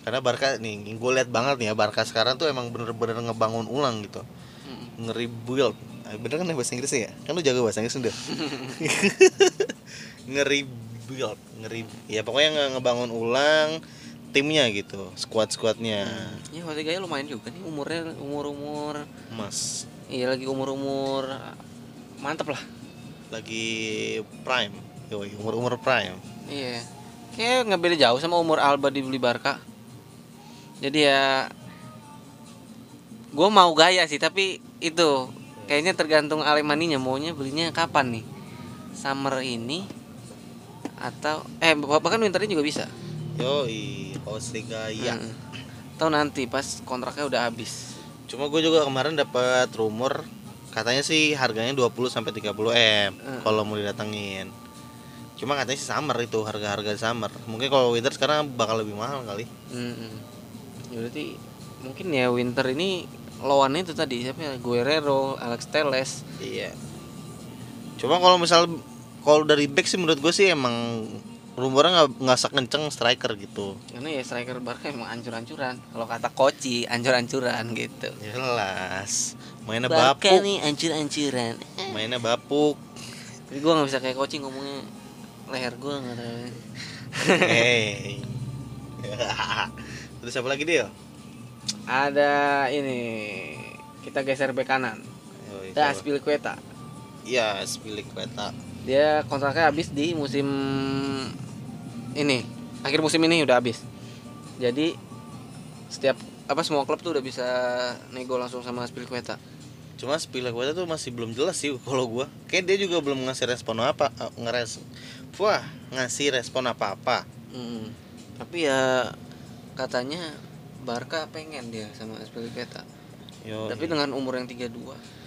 A: Karena Barca nih gue lihat banget nih ya Barca sekarang tuh emang bener-bener ngebangun ulang gitu.
B: Mm-mm.
A: Nge-rebuild. Ah, bener kan bahasa Inggrisnya ya? Kan lu jago bahasa Inggris udah. Ngeri build ngeri ya pokoknya nge ngebangun ulang timnya gitu squad squadnya
B: ya Jose Gaya lumayan juga nih umurnya umur umur
A: mas
B: iya lagi umur umur mantep lah.
A: Lagi prime yoi umur umur prime.
B: Iya. Kayak nggak beda jauh sama umur Alba dibeli Barca jadi ya gue mau gaya sih tapi itu kayaknya tergantung Alemaninya maunya belinya kapan nih? Summer ini atau eh bahkan winternya juga bisa.
A: Yoi Jose Gaya.
B: Mm. atau nanti pas kontraknya udah habis.
A: Cuma gue juga kemarin dapat rumor katanya sih harganya 20 sampai 30 m
B: Hmm.
A: kalau mau didatengin. Cuma katanya sih summer itu harga-harga summer. Mungkin kalau winter sekarang bakal lebih mahal kali.
B: Mm-mm. Ya berarti mungkin ya winter ini lawannya itu tadi siapa ya Guerrero, Alex Teles.
A: Iya. Cuma kalau misal kalau dari back sih menurut gue sih emang rumornya nggak nggak sekenceng striker gitu.
B: Karena ya striker Barca emang ancur-ancuran. Kalau kata Koci, ancur-ancuran gitu.
A: Jelas. Mainnya
B: Barca
A: bapuk.
B: nih ancur-ancuran.
A: Mainnya bapuk.
B: Tapi gua nggak bisa kayak Koci ngomongnya leher gua nggak tahu.
A: Hey. Terus apa lagi dia?
B: Ada ini kita geser bek kanan. Ada Aspilicueta.
A: Iya, Spilik Peta.
B: Dia kontraknya habis di musim ini. Akhir musim ini udah habis. Jadi setiap apa semua klub tuh udah bisa nego langsung sama Aspilicueta.
A: Cuma Spilik Peta tuh masih belum jelas sih kalau gua. Kayak dia juga belum ngasih respon apa, eh, ngeres. Wah, ngasih respon apa-apa.
B: Mm. Tapi ya katanya Barca pengen dia sama Aspilicueta.
A: Yo,
B: Tapi dengan umur yang 32,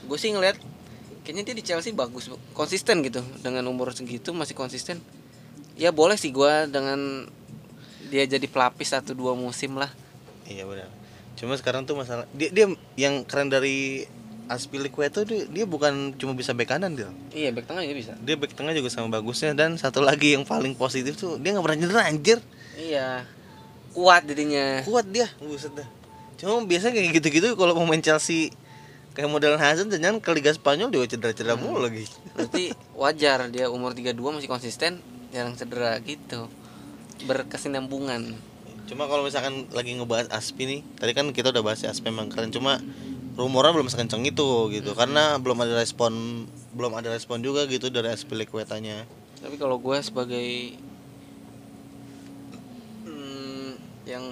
B: gue sih ngeliat kayaknya dia di Chelsea bagus, konsisten gitu. Dengan umur segitu masih konsisten. Ya boleh sih gua dengan dia jadi pelapis satu dua musim lah.
A: Iya benar. Cuma sekarang tuh masalah dia dia yang keren dari Aspilicueta tuh dia, dia bukan cuma bisa bek kanan dia.
B: Iya, back tengah juga bisa.
A: Dia bek tengah juga sama bagusnya dan satu lagi yang paling positif tuh dia nggak pernah nyerah anjir.
B: Iya. Kuat jadinya.
A: Kuat dia, buset dah. Cuma biasanya kayak gitu-gitu kalau mau main Chelsea kayak model Hazard jangan ke Liga Spanyol dia cedera-cedera mulu lagi.
B: Berarti wajar dia umur 32 masih konsisten, jarang cedera gitu. Berkesinambungan.
A: Cuma kalau misalkan lagi ngebahas Aspi nih, tadi kan kita udah bahas ya, Aspi emang keren cuma rumornya belum sekencang itu gitu karena belum ada respon belum ada respon juga gitu dari Aspilicuetanya.
B: Tapi kalau gue sebagai hmm, yang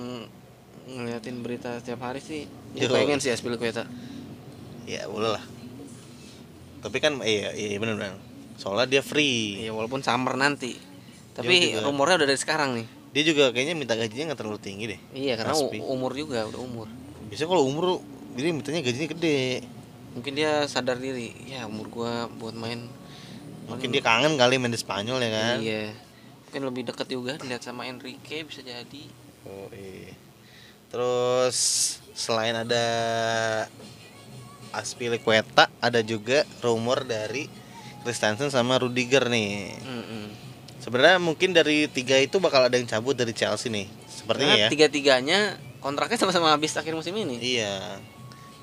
B: ngeliatin berita setiap hari sih, gue
A: Yo.
B: pengen sih Aspilicueta.
A: Ya boleh lah. Tapi kan iya iya benar benar. Soalnya dia free.
B: Iya walaupun summer nanti. Tapi
A: juga.
B: rumornya udah dari sekarang nih.
A: Dia juga kayaknya minta gajinya nggak terlalu tinggi deh.
B: Iya karena
A: Aspi.
B: umur juga udah umur.
A: Biasanya kalau umur jadi mintanya gajinya gede.
B: Mungkin dia sadar diri. Ya umur gua buat main.
A: Mungkin dia kangen kali main di Spanyol ya kan.
B: Iya. Mungkin lebih deket juga dilihat sama Enrique bisa jadi.
A: Oh, iya. Terus selain ada Aspilicueta ada juga rumor dari Christensen sama Rudiger nih.
B: Mm-mm.
A: Sebenarnya mungkin dari tiga itu bakal ada yang cabut dari Chelsea nih. Sepertinya
B: Karena
A: ya.
B: tiga-tiganya kontraknya sama-sama habis akhir musim ini.
A: Iya.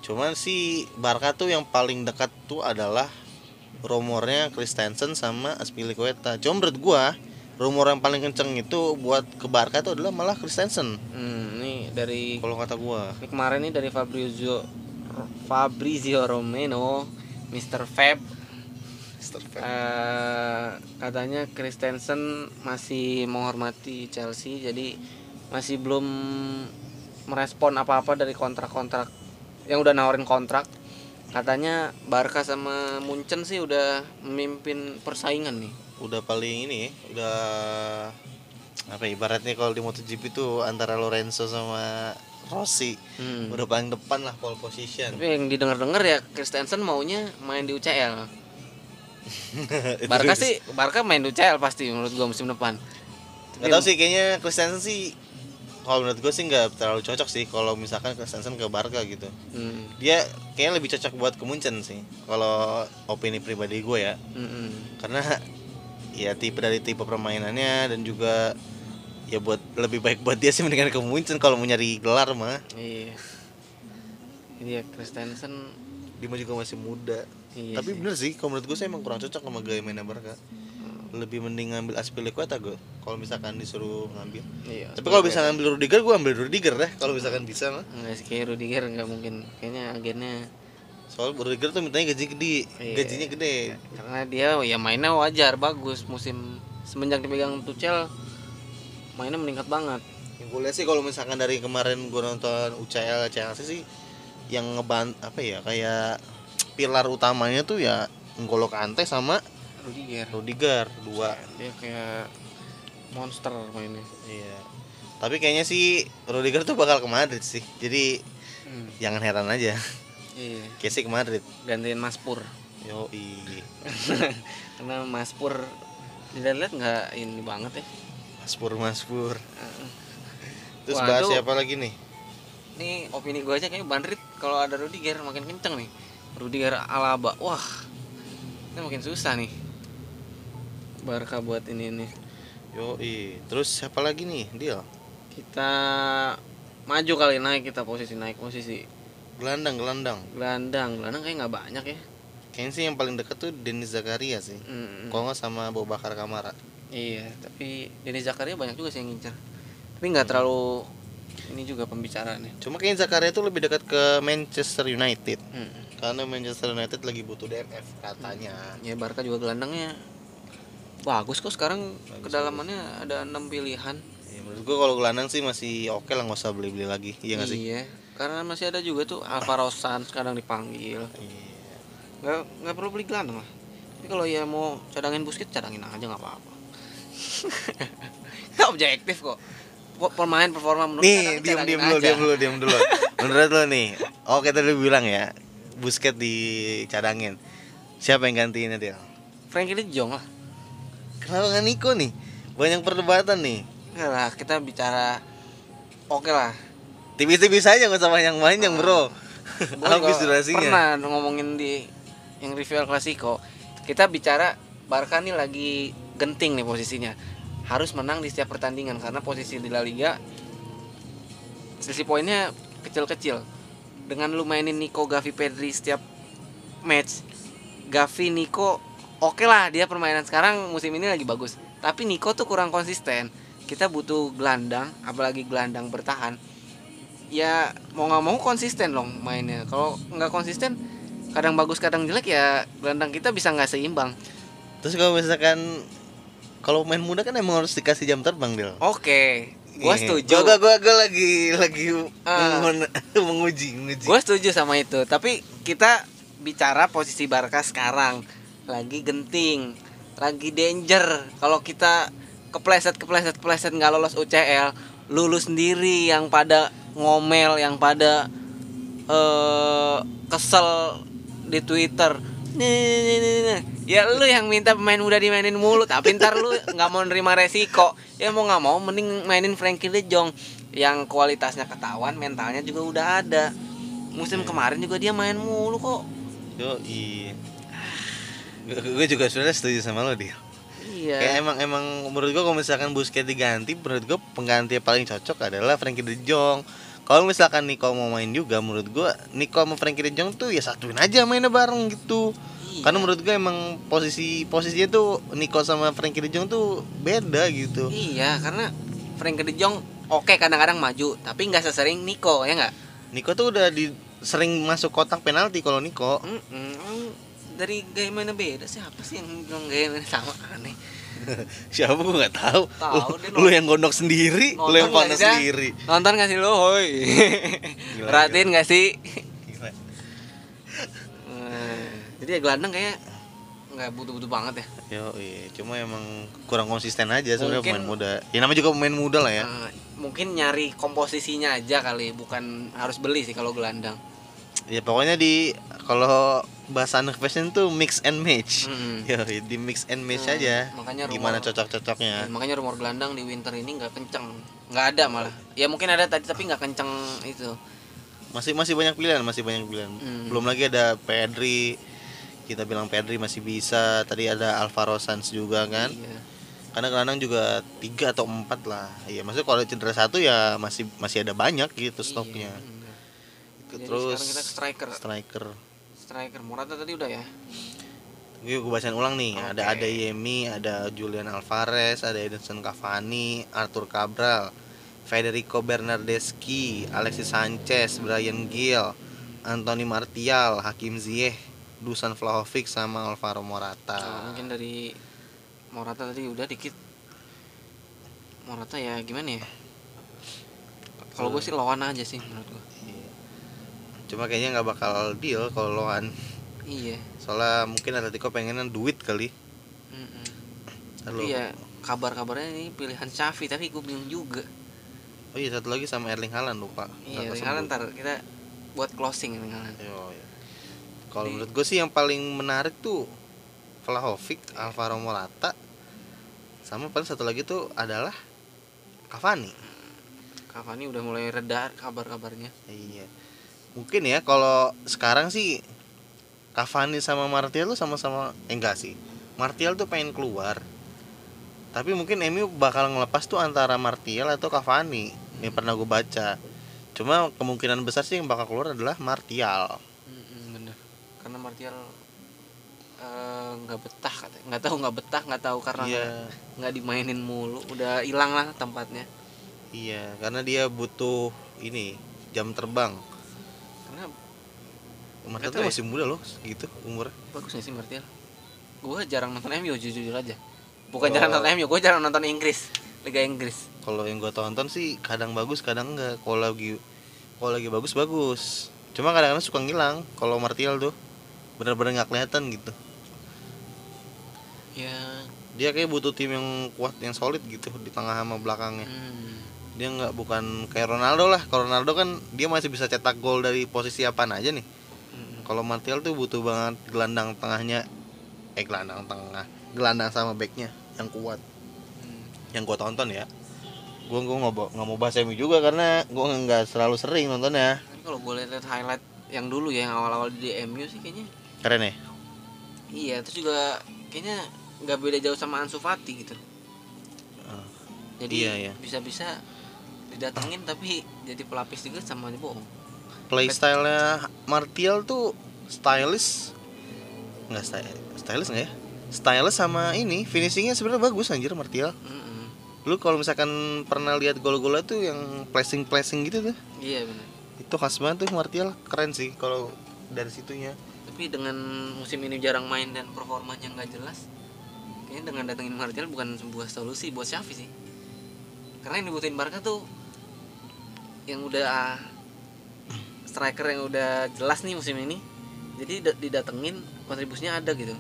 A: Cuman si Barca tuh yang paling dekat tuh adalah rumornya Christensen sama Aspilicueta. Cuma menurut gua rumor yang paling kenceng itu buat ke Barca itu adalah malah Christensen.
B: Hmm, ini dari
A: Kalau kata gua.
B: ini kemarin nih dari Fabrizio Fabrizio Romano, Mr. Fab eh, katanya Christensen masih menghormati Chelsea jadi masih belum merespon apa-apa dari kontrak-kontrak yang udah nawarin kontrak katanya Barca sama Munchen sih udah memimpin persaingan nih
A: Udah paling ini udah apa ya, ibaratnya kalau di MotoGP itu antara Lorenzo sama Rossi
B: Hmm.
A: udah paling depan lah pole position.
B: tapi yang didengar-dengar ya Christensen maunya main di UCL Barca sih Barca main di UCL pasti menurut gua musim depan
A: Gak tau sih kayaknya Christensen sih kalau menurut gue sih nggak terlalu cocok sih kalau misalkan Christensen ke Barca gitu.
B: Hmm.
A: Dia kayaknya lebih cocok buat ke Munchen sih. Kalau opini pribadi gue ya.
B: Mm-mm.
A: Karena ya tipe dari tipe permainannya dan juga ya buat lebih baik buat dia sih mendingan ke Munchen kalau mau nyari gelar mah.
B: Iya. Dia Christensen
A: Dia juga masih muda.
B: Iya
A: Tapi
B: sih.
A: bener sih, kalau menurut gue sih emang kurang cocok sama gaya mainnya Barca. Lebih mending ngambil Aspilicueta gue kalau misalkan disuruh ngambil.
B: Iya.
A: Tapi kalau bisa ngambil Rudiger, gue ambil Rudiger deh. Kalau misalkan bisa mah.
B: Enggak sih kayak Rudiger nggak mungkin. Kayaknya agennya
A: Soal Rudiger tuh mintanya gaji gede,
B: Iya.
A: gajinya gede.
B: karena dia ya mainnya wajar bagus musim semenjak dipegang Tuchel mainnya meningkat banget.
A: Yang gue lihat sih kalau misalkan dari kemarin gue nonton UCL Chelsea sih yang ngeban apa ya kayak pilar utamanya tuh ya N'Golo Kante sama
B: Rudiger.
A: Rudiger dua.
B: Dia kayak monster mainnya.
A: Iya. Tapi kayaknya sih Rudiger tuh bakal ke Madrid sih. Jadi
B: Hmm.
A: jangan heran aja.
B: Iya.
A: Kayak sih ke Madrid.
B: Gantiin Mas Pur.
A: Yo
B: karena Mas Pur dilihat nggak ini banget ya.
A: Maspur Maspur.
B: Heeh.
A: Terus
B: Waduh.
A: bahas siapa lagi nih?
B: Ini opini gue aja kayak Madrid kalau ada Rudiger makin kenceng nih. Rudiger Alaba. Wah. Ini makin susah nih. Barca buat ini nih.
A: Yo Terus siapa lagi nih? Deal.
B: Kita maju kali naik kita posisi naik posisi
A: Gelandang, gelandang.
B: gelandang gelandang kayak nggak banyak ya
A: Kayaknya sih yang paling deket tuh Denis Zakaria sih.
B: Mm,
A: Kalau nggak sama Abu Bakar Kamara.
B: iya tapi Denis Zakaria banyak juga sih yang ngincer tapi nggak terlalu ini juga pembicaraannya
A: Cuma kayaknya Zakaria tuh lebih dekat ke Manchester United.
B: Mm.
A: Karena Manchester United lagi butuh DMF katanya.
B: ya Barca juga gelandangnya bagus kok sekarang kedalamannya ada enam pilihan
A: Ya, menurut gua kalau gelandang sih masih oke lah nggak usah beli-beli lagi. Iya nggak sih?
B: iya karena masih ada juga tuh Alvaro Sanz kadang dipanggil
A: Iya.
B: nggak nggak perlu beli gelandang lah tapi kalau ya mau cadangin busket cadangin aja nggak apa-apa Nggak objektif kok pemain performa menurut
A: Nih, diam diam dulu, diam dulu, diam dulu. Menurut lo nih, oke tadi bilang ya, Busket dicadangin. Siapa yang gantiinnya dia?
B: Frankie De Jong lah
A: Kenapa nggak Niko nih? Banyak perdebatan nih.
B: Nggak lah kita bicara oke lah
A: Tipis-tipis aja nggak usah banyak-banyak bro.
B: Gua
A: Habis durasinya.
B: pernah ngomongin di yang review El Clasico. Kita bicara Barca nih lagi genting nih posisinya. Harus menang di setiap pertandingan karena posisi di La Liga selisih poinnya kecil-kecil. Dengan lu mainin Nico Gavi Pedri setiap match Gavi Nico oke lah dia permainan sekarang musim ini lagi bagus. Tapi Nico tuh kurang konsisten. Kita butuh gelandang apalagi gelandang bertahan ya mau nggak mau konsisten dong mainnya. Kalau nggak konsisten kadang bagus kadang jelek ya gelandang kita bisa nggak seimbang.
A: Terus kalau misalkan kalau main muda kan emang harus dikasih jam terbang Del.
B: oke gua
A: Iya.
B: setuju.
A: Gua, gua, gua, gua lagi lagi mengun- menguji, menguji.
B: gue setuju sama itu. Tapi kita bicara posisi Barca sekarang. Lagi genting lagi danger. Kalau kita kepleset kepleset kepleset nggak lolos UCL lulus sendiri yang pada ngomel yang pada eh kesel di Twitter nih, nih, nih, nih, nih. ya lu yang minta pemain muda dimainin mulu tapi ntar lu nggak mau nerima resiko ya mau nggak mau mending mainin Frankie De Jong yang kualitasnya ketahuan mentalnya juga udah ada musim kemarin juga dia main mulu kok
A: Yo, iya. Gue juga sebenarnya setuju sama lo dia.
B: Iya
A: Kayak emang emang menurut gua kalau misalkan Busquets diganti, menurut gua pengganti yang paling cocok adalah Frankie De Jong. Kalau misalkan Nico mau main juga, menurut gua Nico sama Frankie De Jong tuh ya satuin aja mainnya bareng gitu.
B: Iya.
A: Karena menurut gua emang posisi posisinya tuh Nico sama Frankie De Jong tuh beda gitu.
B: iya karena Frankie De Jong oke kadang-kadang maju tapi nggak sesering Nico ya nggak
A: Nico tuh udah di sering masuk kotak penalti kalau Nico.
B: Mm-mm, emang dari gaya mainnya beda siapa sih yang bilang gaya mainnya sama aneh
A: Siapa gua nggak tahu.
B: Tahu,
A: Lu, lu yang gondok sendiri, lu yang panas
B: sih,
A: sendiri.
B: nonton gak sih lo hoi perhatiin gak sih
A: Gila.
B: Eh, jadi ya gelandang kayak nggak butuh-butuh banget ya
A: Yo, iya. Cuma emang kurang konsisten aja sebenarnya pemain muda. Ya namanya juga pemain muda lah ya.
B: Eh, mungkin nyari komposisinya aja kali bukan harus beli sih kalau gelandang
A: Ya pokoknya di kalau bahasa anak fashion tuh mix and match.
B: Mm-mm.
A: Yo, di mix and match
B: Hmm,
A: aja.
B: makanya
A: Gimana
B: rumor-
A: cocok-cocoknya.
B: makanya rumor gelandang di winter ini nggak kenceng nggak ada malah ya mungkin ada tadi tapi nggak kenceng itu
A: Masih masih banyak pilihan, masih banyak pilihan.
B: Hmm.
A: Belum lagi ada Pedri. Kita bilang Pedri masih bisa. Tadi ada Alvaro Sanz juga kan.
B: Iya.
A: Karena gelandang juga tiga atau empat lah. Iya, maksudnya kalau cedera satu ya masih masih ada banyak gitu stoknya.
B: Iya, bener. Jadi
A: Terus
B: sekarang kita striker
A: striker.
B: Striker Morata tadi udah ya
A: Gue gue bacain ulang nih. Ada
B: Oke.
A: ada Yemi, ada Julian Alvarez, ada Edinson Cavani, Arthur Cabral, Federico Bernardeschi, Alexis Sanchez, Brian Gill, Anthony Martial, Hakim Ziyech, Dusan Vlahovic sama Alvaro Morata.
B: Kalau mungkin dari Morata tadi udah dikit Morata ya gimana ya kalau gue sih lawan aja sih menurut gue
A: Iya. Cuma kayaknya nggak bakal deal kalau loan.
B: iya
A: Soalnya mungkin Atletico pengennya duit kali. Halo.
B: tapi ya kabar-kabarnya ini pilihan Xavi tapi gue bingung juga
A: Oh iya satu lagi sama Erling Haaland lupa.
B: iya Erling Haaland ntar kita buat closing Erling Haaland
A: Yo, iya. Kalau menurut gue sih yang paling menarik tuh Vlahovic, Alvaro Morata, sama paling satu lagi tuh adalah Cavani.
B: Cavani udah mulai reda kabar-kabarnya
A: Iya. Mungkin ya kalau sekarang sih Cavani sama Martial tuh sama-sama eh, enggak sih. Martial tuh pengen keluar. Tapi mungkin MU bakal ngelepas tuh antara Martial atau Cavani. Yang pernah gue baca. Cuma kemungkinan besar sih yang bakal keluar adalah Martial.
B: Mm-mm, bener karena Martial eh, nggak betah katanya nggak tahu nggak betah nggak tahu karena
A: Iya.
B: nggak- dimainin mulu udah hilang lah tempatnya
A: Iya, karena dia butuh ini jam terbang. Martial tuh
B: ya.
A: masih muda loh, gitu umurnya.
B: bagus gak sih Martial gue jarang nonton MU jujur jujur aja bukan
A: Oh.
B: jarang nonton MU gue jarang nonton Inggris Liga Inggris
A: Kalau yang gue tonton sih kadang bagus, kadang enggak. Kalau lagi kalau lagi bagus bagus. Cuma kadang-kadang suka ngilang kalau Martial tuh. Bener-bener nggak kelihatan gitu.
B: ya
A: Dia kayak butuh tim yang kuat, yang solid gitu di tengah sama belakangnya.
B: hmm,
A: Dia nggak bukan kayak Ronaldo lah. Kalau Ronaldo kan dia masih bisa cetak gol dari posisi apaan aja nih. Kalau Martial tuh butuh banget gelandang tengahnya. Eh gelandang tengah, gelandang sama backnya yang kuat.
B: Hmm.
A: yang gue tonton ya. Gue gue nggak mau nggak mau bahas MU juga karena gue nggak selalu sering nontonnya.
B: Tapi kalau boleh lihat highlight yang dulu ya yang awal-awal di MU sih kayaknya.
A: Keren ya?
B: Iya terus juga kayaknya nggak beda jauh sama Ansu Fati gitu.
A: Ah,
B: jadi
A: iya, iya.
B: bisa-bisa didatengin tapi jadi pelapis juga sama aja bohong
A: playstylenya Martial tuh stylish. Nggak style stylish nggak ya? Stylish sama ini finishingnya sebenarnya bagus anjir Martial.
B: Mm-mm.
A: lu kalau misalkan pernah lihat gol-golnya tuh yang placing placing gitu tuh.
B: Iya benar
A: itu khas banget tuh Martial keren sih kalau dari situnya.
B: Tapi dengan musim ini jarang main dan performanya nggak jelas kayaknya dengan datengin Martial bukan sebuah solusi buat Xavi sih. Karena yang dibutuhin Barca tuh yang udah ah, striker yang udah jelas nih musim ini. Jadi da- didatengin kontribusinya ada gitu.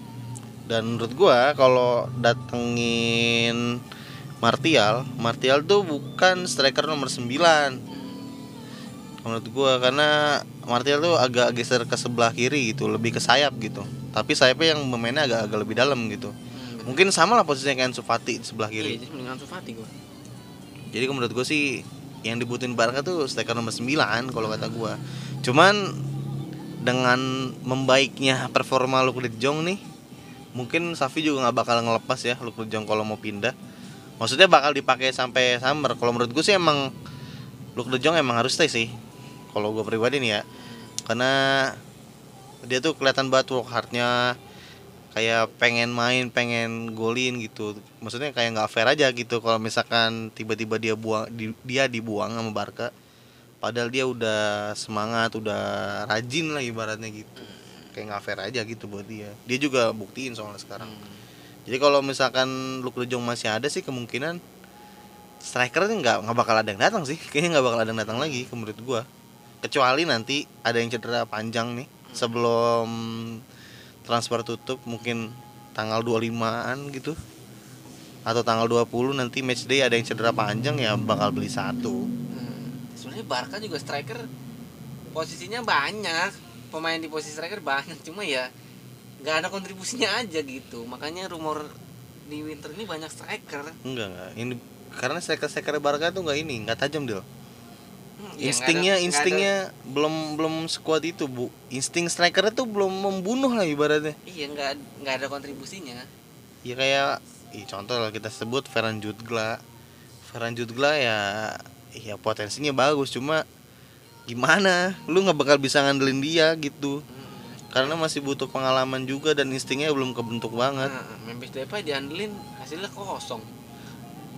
A: Dan menurut gua kalau datengin Martial Martial tuh bukan striker nomor 9 menurut gua karena Martial tuh agak geser ke sebelah kiri gitu lebih ke sayap gitu. Tapi sayapnya yang bermainnya agak agak lebih dalam gitu.
B: Hmm,
A: mungkin sama lah posisinya kayak Ansu Fati di sebelah
B: iya,
A: kiri
B: jadi mendingan Ansu Fati gua.
A: Jadi menurut gua sih yang dibutuhin Barca tuh striker nomor 9 kalau kata gua. Cuman dengan membaiknya performa Luke De Jong nih mungkin Safi juga nggak bakal ngelepas ya Luke De Jong kalau mau pindah. Maksudnya bakal dipakai sampai summer. Kalau menurut gue sih emang Luke De Jong emang harus stay sih kalau gue pribadi nih ya. Karena dia tuh kelihatan banget work hardnya kayak pengen main pengen golin gitu. Maksudnya kayak nggak fair aja gitu kalau misalkan tiba-tiba dia buang di- dia dibuang sama Barca. Padahal dia udah semangat udah rajin lah ibaratnya gitu. Kayak nggak fair aja gitu buat dia. Dia juga buktiin soalnya sekarang.
B: Hmm.
A: jadi kalau misalkan Luke De Jong masih ada sih kemungkinan strikernya nggak nggak bakal ada yang datang sih. Kayaknya nggak bakal ada yang datang lagi menurut gua. Kecuali nanti ada yang cedera panjang nih. Sebelum transfer tutup mungkin tanggal 25-an gitu. Atau tanggal 20 nanti match day ada yang cedera panjang ya bakal beli satu.
B: Hmm. sebenarnya Barca juga striker posisinya banyak. Pemain di posisi striker banyak cuma ya nggak ada kontribusinya aja gitu. Makanya rumor di winter ini banyak striker.
A: Enggak enggak. Ini karena striker striker Barca tuh nggak ini nggak tajam dia
B: Hmm, ya
A: instingnya
B: ada- nggak ada-
A: instingnya belum belum sekuat itu bu insting strikernya tuh belum membunuh lah ibaratnya
B: iya nggak nggak ada kontribusinya
A: ya kayak ih, contoh lah kita sebut Ferran Jutgla Ferran Jutgla ya ya potensinya bagus cuma gimana lu nggak bakal bisa ngandelin dia gitu
B: Hmm.
A: karena masih butuh pengalaman juga dan instingnya belum kebentuk banget
B: Nah, Memphis Depay diandelin hasilnya kosong.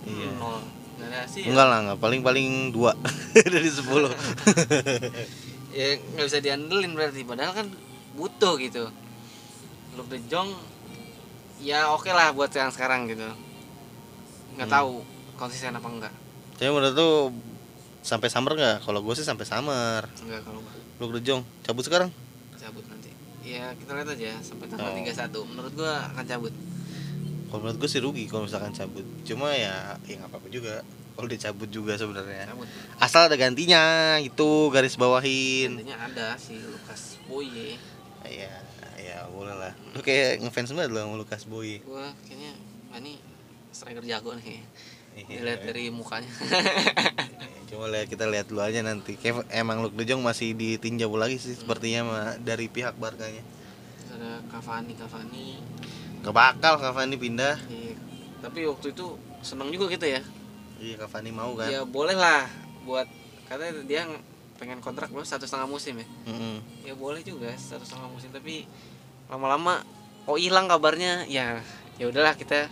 A: Iya.
B: Nol. Hasil.
A: enggak lah enggak paling paling dua dari sepuluh
B: Ya nggak bisa diandelin berarti padahal kan butuh gitu. Luke De Jong ya oke lah buat yang sekarang gitu. Nggak
A: Hmm.
B: tahu konsisten apa enggak.
A: Tapi menurut tuh sampai summer nggak? Kalau gue sih sampai summer.
B: Enggak kalau
A: Luke De Jong cabut sekarang?
B: cabut nanti. Ya kita lihat aja sampai tanggal
A: Oh.
B: 31. Menurut gua akan cabut.
A: Kalau menurut gue sih rugi kalau misalkan cabut. Cuma ya ya nggak apa-apa juga. Kalau dia cabut juga sebenarnya. Asal ada gantinya itu garis bawahin.
B: Intinya ada si Lukas Boye.
A: Ya ya boleh lah. Lu kayak ngefans banget lo sama Lukas Boy.
B: Gua kayaknya ini striker jago nih.
A: Iya.
B: Dilihat dari mukanya.
A: Coba lihat kita lihat dulu aja nanti. Kayak emang Luke De Jong masih ditinjau lagi sih sepertinya ma- dari pihak Barkanya.
B: Ada Cavani Cavani.
A: Gak bakal Cavani pindah.
B: Iya. Tapi waktu itu seneng juga gitu ya.
A: Iya Cavani mau kan.
B: Ya boleh lah buat katanya dia ng- pengen kontrak berapa satu setengah musim ya.
A: Mm-mm.
B: Ya boleh juga satu setengah musim tapi lama-lama oh hilang kabarnya ya ya udahlah kita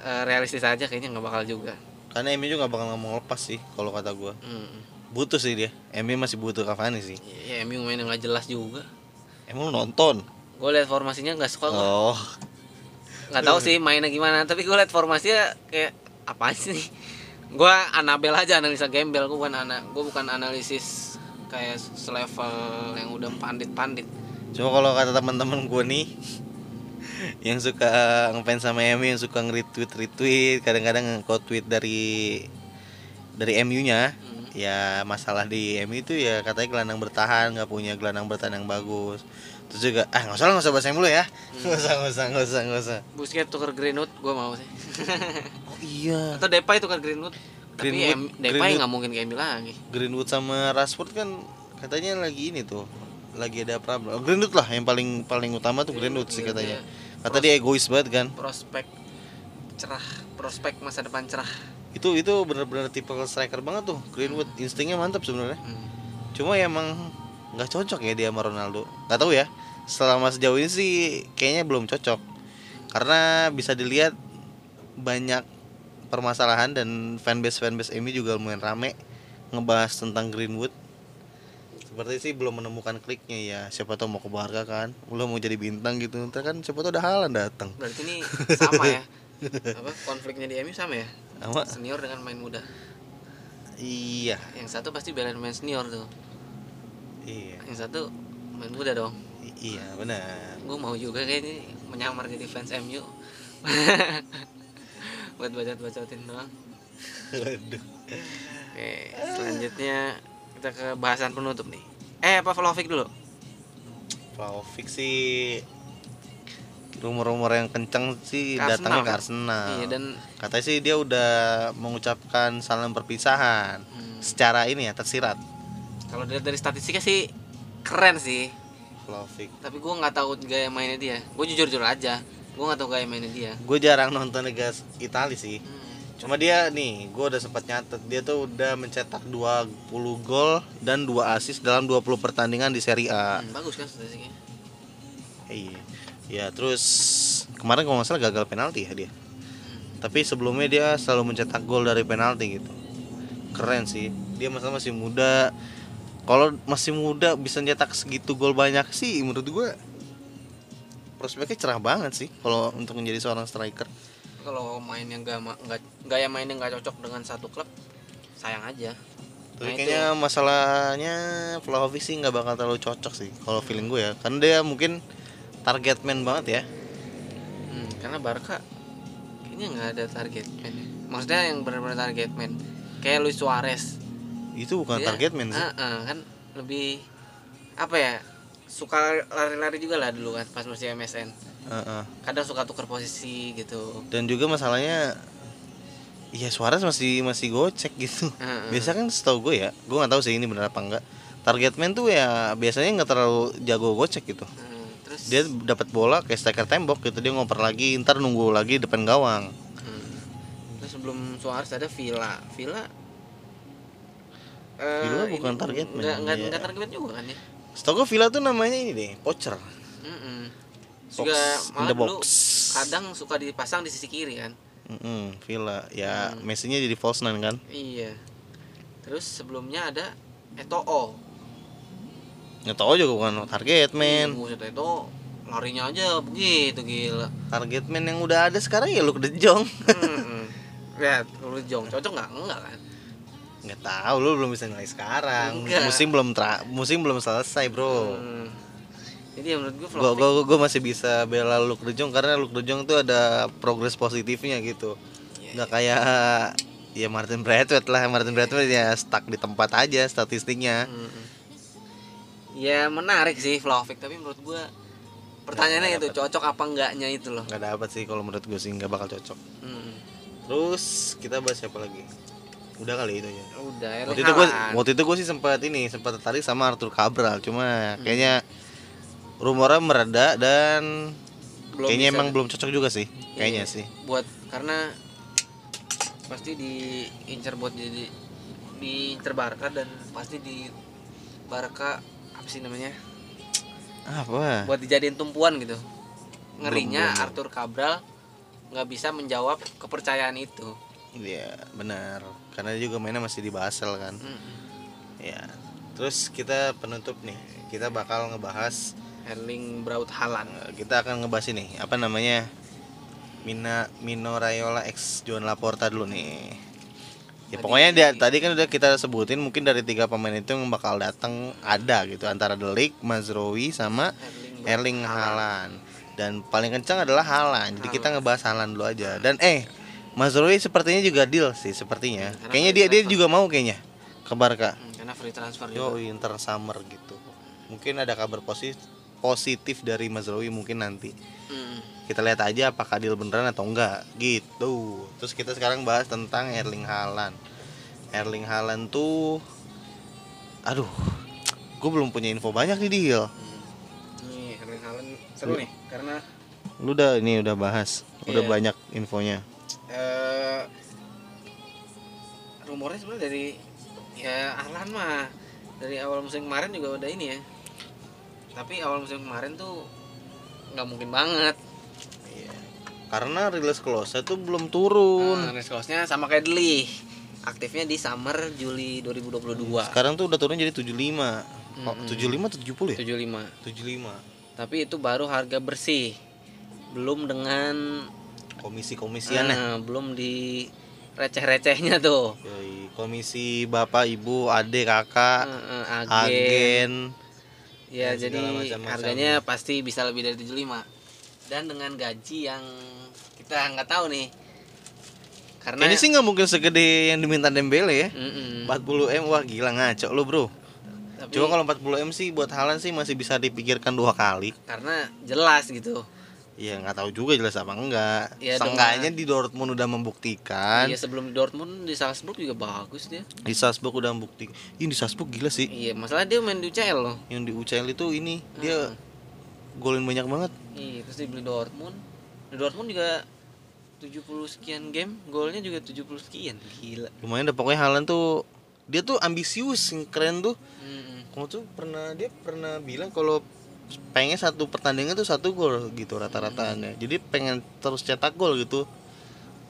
B: eh, realistis aja kayaknya nggak bakal juga.
A: Karena MU juga gak bakal ngomong lepas sih kalau kata gua.
B: Hmm.
A: Butuh sih dia. MU masih butuh Cavani sih.
B: Ya, MU mainnya nggak jelas juga.
A: Emang lu nonton?
B: Gue liat formasinya nggak suka gua.
A: Oh,
B: nggak tahu sih mainnya gimana tapi gue liat formasinya kayak apa sih gue Anabel aja analisa gembel. Gue bukan anak gue bukan analisis kayak selevel yang udah pandit-pandit.
A: Cuma kalau kata teman-teman gua nih yang suka ngefans sama MU yang suka nge-retweet retweet kadang-kadang quote tweet dari dari MU-nya
B: Hmm.
A: ya masalah di MU itu ya katanya gelandang bertahan nggak punya gelandang bertahan yang bagus terus juga ah nggak usah lah, nggak usah bahas MU ya. Nggak usah nggak usah nggak usah nggak usah.
B: Busquets tuker Greenwood gue mau sih.
A: Oh iya.
B: Atau Depay tuker Greenwood tapi
A: Greenwood-
B: M- Depay
A: Greenwood.
B: nggak mungkin ke MU lagi.
A: Greenwood sama Rashford kan katanya lagi ini tuh lagi ada problem. Oh, Greenwood lah yang paling paling utama tuh Greenwood sih
B: Iya,
A: katanya.
B: iya.
A: kata dia egois banget kan.
B: prospek cerah prospek masa depan cerah.
A: Itu itu benar-benar tipe striker banget tuh Greenwood instingnya mantap sebenarnya.
B: Hmm.
A: cuma ya emang nggak cocok ya dia sama Ronaldo. Nggak tahu ya. Selama sejauh ini sih kayaknya belum cocok. Karena bisa dilihat banyak permasalahan dan fanbase fanbase MU juga lumayan rame ngebahas tentang Greenwood. Seperti sih belum menemukan kliknya ya. Siapa tahu mau ke Barca kan. Belum mau jadi bintang gitu. Ntar kan siapa tahu ada Haaland datang.
B: Berarti ini sama ya? Apa konfliknya di MU sama ya?
A: Sama.
B: Senior dengan main muda.
A: Iya.
B: Yang satu pasti belain main senior tuh
A: iya.
B: Yang satu main muda dong.
A: I- iya benar.
B: Gue mau juga kayak ini menyamar jadi fans MU buat bacot bacotin doang.
A: Waduh.
B: oke selanjutnya kita ke bahasan penutup nih. Eh apa Vlahovic dulu?
A: Vlahovic sih rumor-rumor yang kencang sih
B: Ke
A: datangnya ke
B: Arsenal.
A: Arsenal.
B: iya dan
A: Katanya sih dia udah mengucapkan salam perpisahan.
B: Hmm,
A: secara ini ya tersirat.
B: Kalau dilihat dari statistiknya sih keren sih
A: Vlahovic.
B: tapi gue nggak tahu gaya mainnya dia gue jujur jujur aja gue nggak tahu gaya mainnya dia
A: Gue jarang nonton Liga Italia sih.
B: hmm.
A: Cuma dia nih, gue udah sempat nyatet dia tuh udah mencetak 20 gol dan 2 assist dalam 20 pertandingan di Serie A.
B: Hmm, bagus kan statistiknya
A: Iya. Ya, terus kemarin kalau nggak salah gagal penalti ya dia.
B: Hmm.
A: Tapi sebelumnya dia selalu mencetak gol dari penalti gitu. Keren sih. Dia masalah masih muda. Kalau masih muda bisa nyetak segitu gol banyak sih menurut gue prospeknya cerah banget sih kalau untuk menjadi seorang striker.
B: kalau main yang gak nggak gaya mainnya nggak cocok dengan satu klub sayang aja
A: Tapi
B: Nah,
A: kayaknya masalahnya Vlahovic sih nggak bakal terlalu cocok sih kalau feeling gue ya. Karena dia mungkin target man banget ya.
B: Hmm, karena Barca kayaknya nggak ada target man. Maksudnya yang benar-benar target man. Kayak Luis Suarez.
A: Itu bukan
B: Dia-
A: target man sih.
B: Ah, ah, kan lebih apa ya? Suka lari-lari juga lah dulu kan pas masih MSN.
A: Heeh.
B: Kadang suka tuker posisi gitu.
A: Dan juga masalahnya Iya Suarez masih masih gocek gitu.
B: Ah, ah.
A: Biasa kan setahu gue ya, gue nggak tahu sih ini benar apa enggak. Target man tuh ya biasanya nggak terlalu jago gocek gitu.
B: Hmm, terus
A: Dia dapat bola kayak striker tembok gitu, dia ngoper lagi, ntar nunggu lagi depan gawang.
B: hmm. Terus sebelum Suarez ada Villa. Villa eh,
A: Villa
B: ini
A: bukan target man,
B: nggak nggak
A: iya.
B: nggak target juga kan ya
A: Setahu gue Villa tuh namanya ini deh, pocher.
B: Mm-mm.
A: Box
B: juga malah dulu kadang suka dipasang di sisi kiri kan
A: Mm-mm, Villa. Ya,
B: Hmm.
A: Messi-nya jadi false nine kan.
B: iya terus sebelumnya ada Eto'o
A: tahu juga bukan target man.
B: Buset, Eto'o larinya aja begitu gila
A: Target man yang udah ada sekarang ya Luke De Jong.
B: Mm-mm. lihat lu jong cocok nggak enggak kan
A: Nggak tahu lu belum bisa nilai sekarang.
B: Enggak.
A: Musim belum tra musim belum selesai, Bro.
B: Hmm. jadi ya menurut gue
A: Gua, gua, gua masih bisa bela Luke De Jong karena Luke De Jong tuh ada progres positifnya gitu.
B: Iya,
A: Nggak kayak ya Martin Braithwaite lah. Martin Braithwaite ya stuck di tempat aja statistiknya.
B: Mm-mm. ya menarik sih Vlahovic tapi menurut gue pertanyaannya
A: Nggak
B: itu cocok apa enggaknya itu loh
A: Nggak dapat sih kalau menurut gue sih nggak bakal cocok.
B: Mm.
A: Terus kita bahas siapa lagi? Udah kali itu ya.
B: udah Erling
A: Waktu itu gue waktu itu gue sih sempat ini sempat tertarik sama Arthur Cabral cuma kayaknya rumornya mereda dan
B: Belum
A: kayaknya
B: bisa
A: emang belum cocok juga sih kayaknya
B: Iya.
A: sih.
B: buat karena pasti diincar buat jadi diincar Barca dan pasti di Barca apa sih namanya
A: Apa?
B: buat dijadiin tumpuan gitu ngerinya
A: Belum, belum.
B: Arthur Cabral nggak bisa menjawab kepercayaan itu
A: Iya benar karena dia juga mainnya masih di Basel kan.
B: Mm-mm.
A: Ya. Terus kita penutup nih kita bakal ngebahas
B: Erling Braut Haaland
A: eh, kita akan ngebahas ini apa namanya Mina Mino Raiola X Joan Laporta dulu nih. Ya
B: Tadi-
A: pokoknya dia tadi kan udah kita sebutin mungkin dari tiga pemain itu yang bakal datang ada gitu antara Delik, Mazrowi sama
B: Erling,
A: Erling Haaland. Dan paling kencang adalah Haaland. Jadi kita ngebahas Haaland dulu aja. Dan eh Mazrowi sepertinya juga deal sih sepertinya.
B: Hmm,
A: Kayaknya dia dia
B: transfer.
A: juga mau kayaknya ke Barca.
B: Hmm, karena free transfer
A: Yo
B: juga
A: Inter Summer gitu. Mungkin ada kabar positif positif dari Mazrowi mungkin nanti.
B: Mm.
A: Kita lihat aja apakah deal beneran atau enggak gitu. Terus kita sekarang bahas tentang Erling Haaland. Erling Haaland tuh aduh, gue belum punya info banyak nih deal.
B: Hmm. Nih Erling Haaland seru nih karena
A: Lu udah ini udah bahas, udah
B: Iya.
A: banyak infonya.
B: Eh rumornya sebenarnya dari ya Haaland mah dari awal musim kemarin juga udah ini ya tapi awal musim kemarin tuh nggak mungkin banget
A: Iya. Karena rilis close tuh belum turun.
B: Nah, Riz Klosnya sama kayak Deli aktifnya di summer Juli 2022
A: Sekarang tuh udah turun jadi 75. Oh,
B: Mm-mm.
A: 75 atau 70 ya?
B: 75
A: 75.
B: tapi itu baru harga bersih belum dengan
A: Komisi-komisiannya.
B: eh, belum di receh-recehnya tuh
A: Yoi, komisi bapak, ibu, adik, kakak,
B: Eh, eh, agen.
A: agen.
B: Ya, jadi
A: segala macam-macam.
B: harganya pasti bisa lebih dari 75. Dan dengan gaji yang kita nggak tahu nih. Karena
A: Ini sih nggak mungkin segede yang diminta Dembele ya.
B: Mm-mm.
A: 40 m wah gila ngaco lu bro.
B: Tapi
A: Cuma kalau 40 m sih buat Haaland sih masih bisa dipikirkan dua kali.
B: karena jelas gitu.
A: Ya nggak tahu juga jelas apa enggak.
B: Ya,
A: Seenggaknya di Dortmund udah membuktikan.
B: Iya sebelum di Dortmund di Salzburg juga bagus dia.
A: Di Salzburg udah membuktikan. Ini di Salzburg gila sih.
B: Iya, masalah dia main di UCL loh.
A: Yang di UCL itu ini dia golin banyak banget.
B: Iya, terus dibeli Dortmund. Di Dortmund juga 70 sekian game, golnya juga 70 sekian. Gila.
A: Lumayan deh pokoknya Haaland tuh dia tuh ambisius keren tuh.
B: Mm-mm.
A: Kamu tuh pernah dia pernah bilang kalau pengen satu pertandingan tuh satu gol gitu rata-ratanya. Jadi pengen terus cetak gol gitu.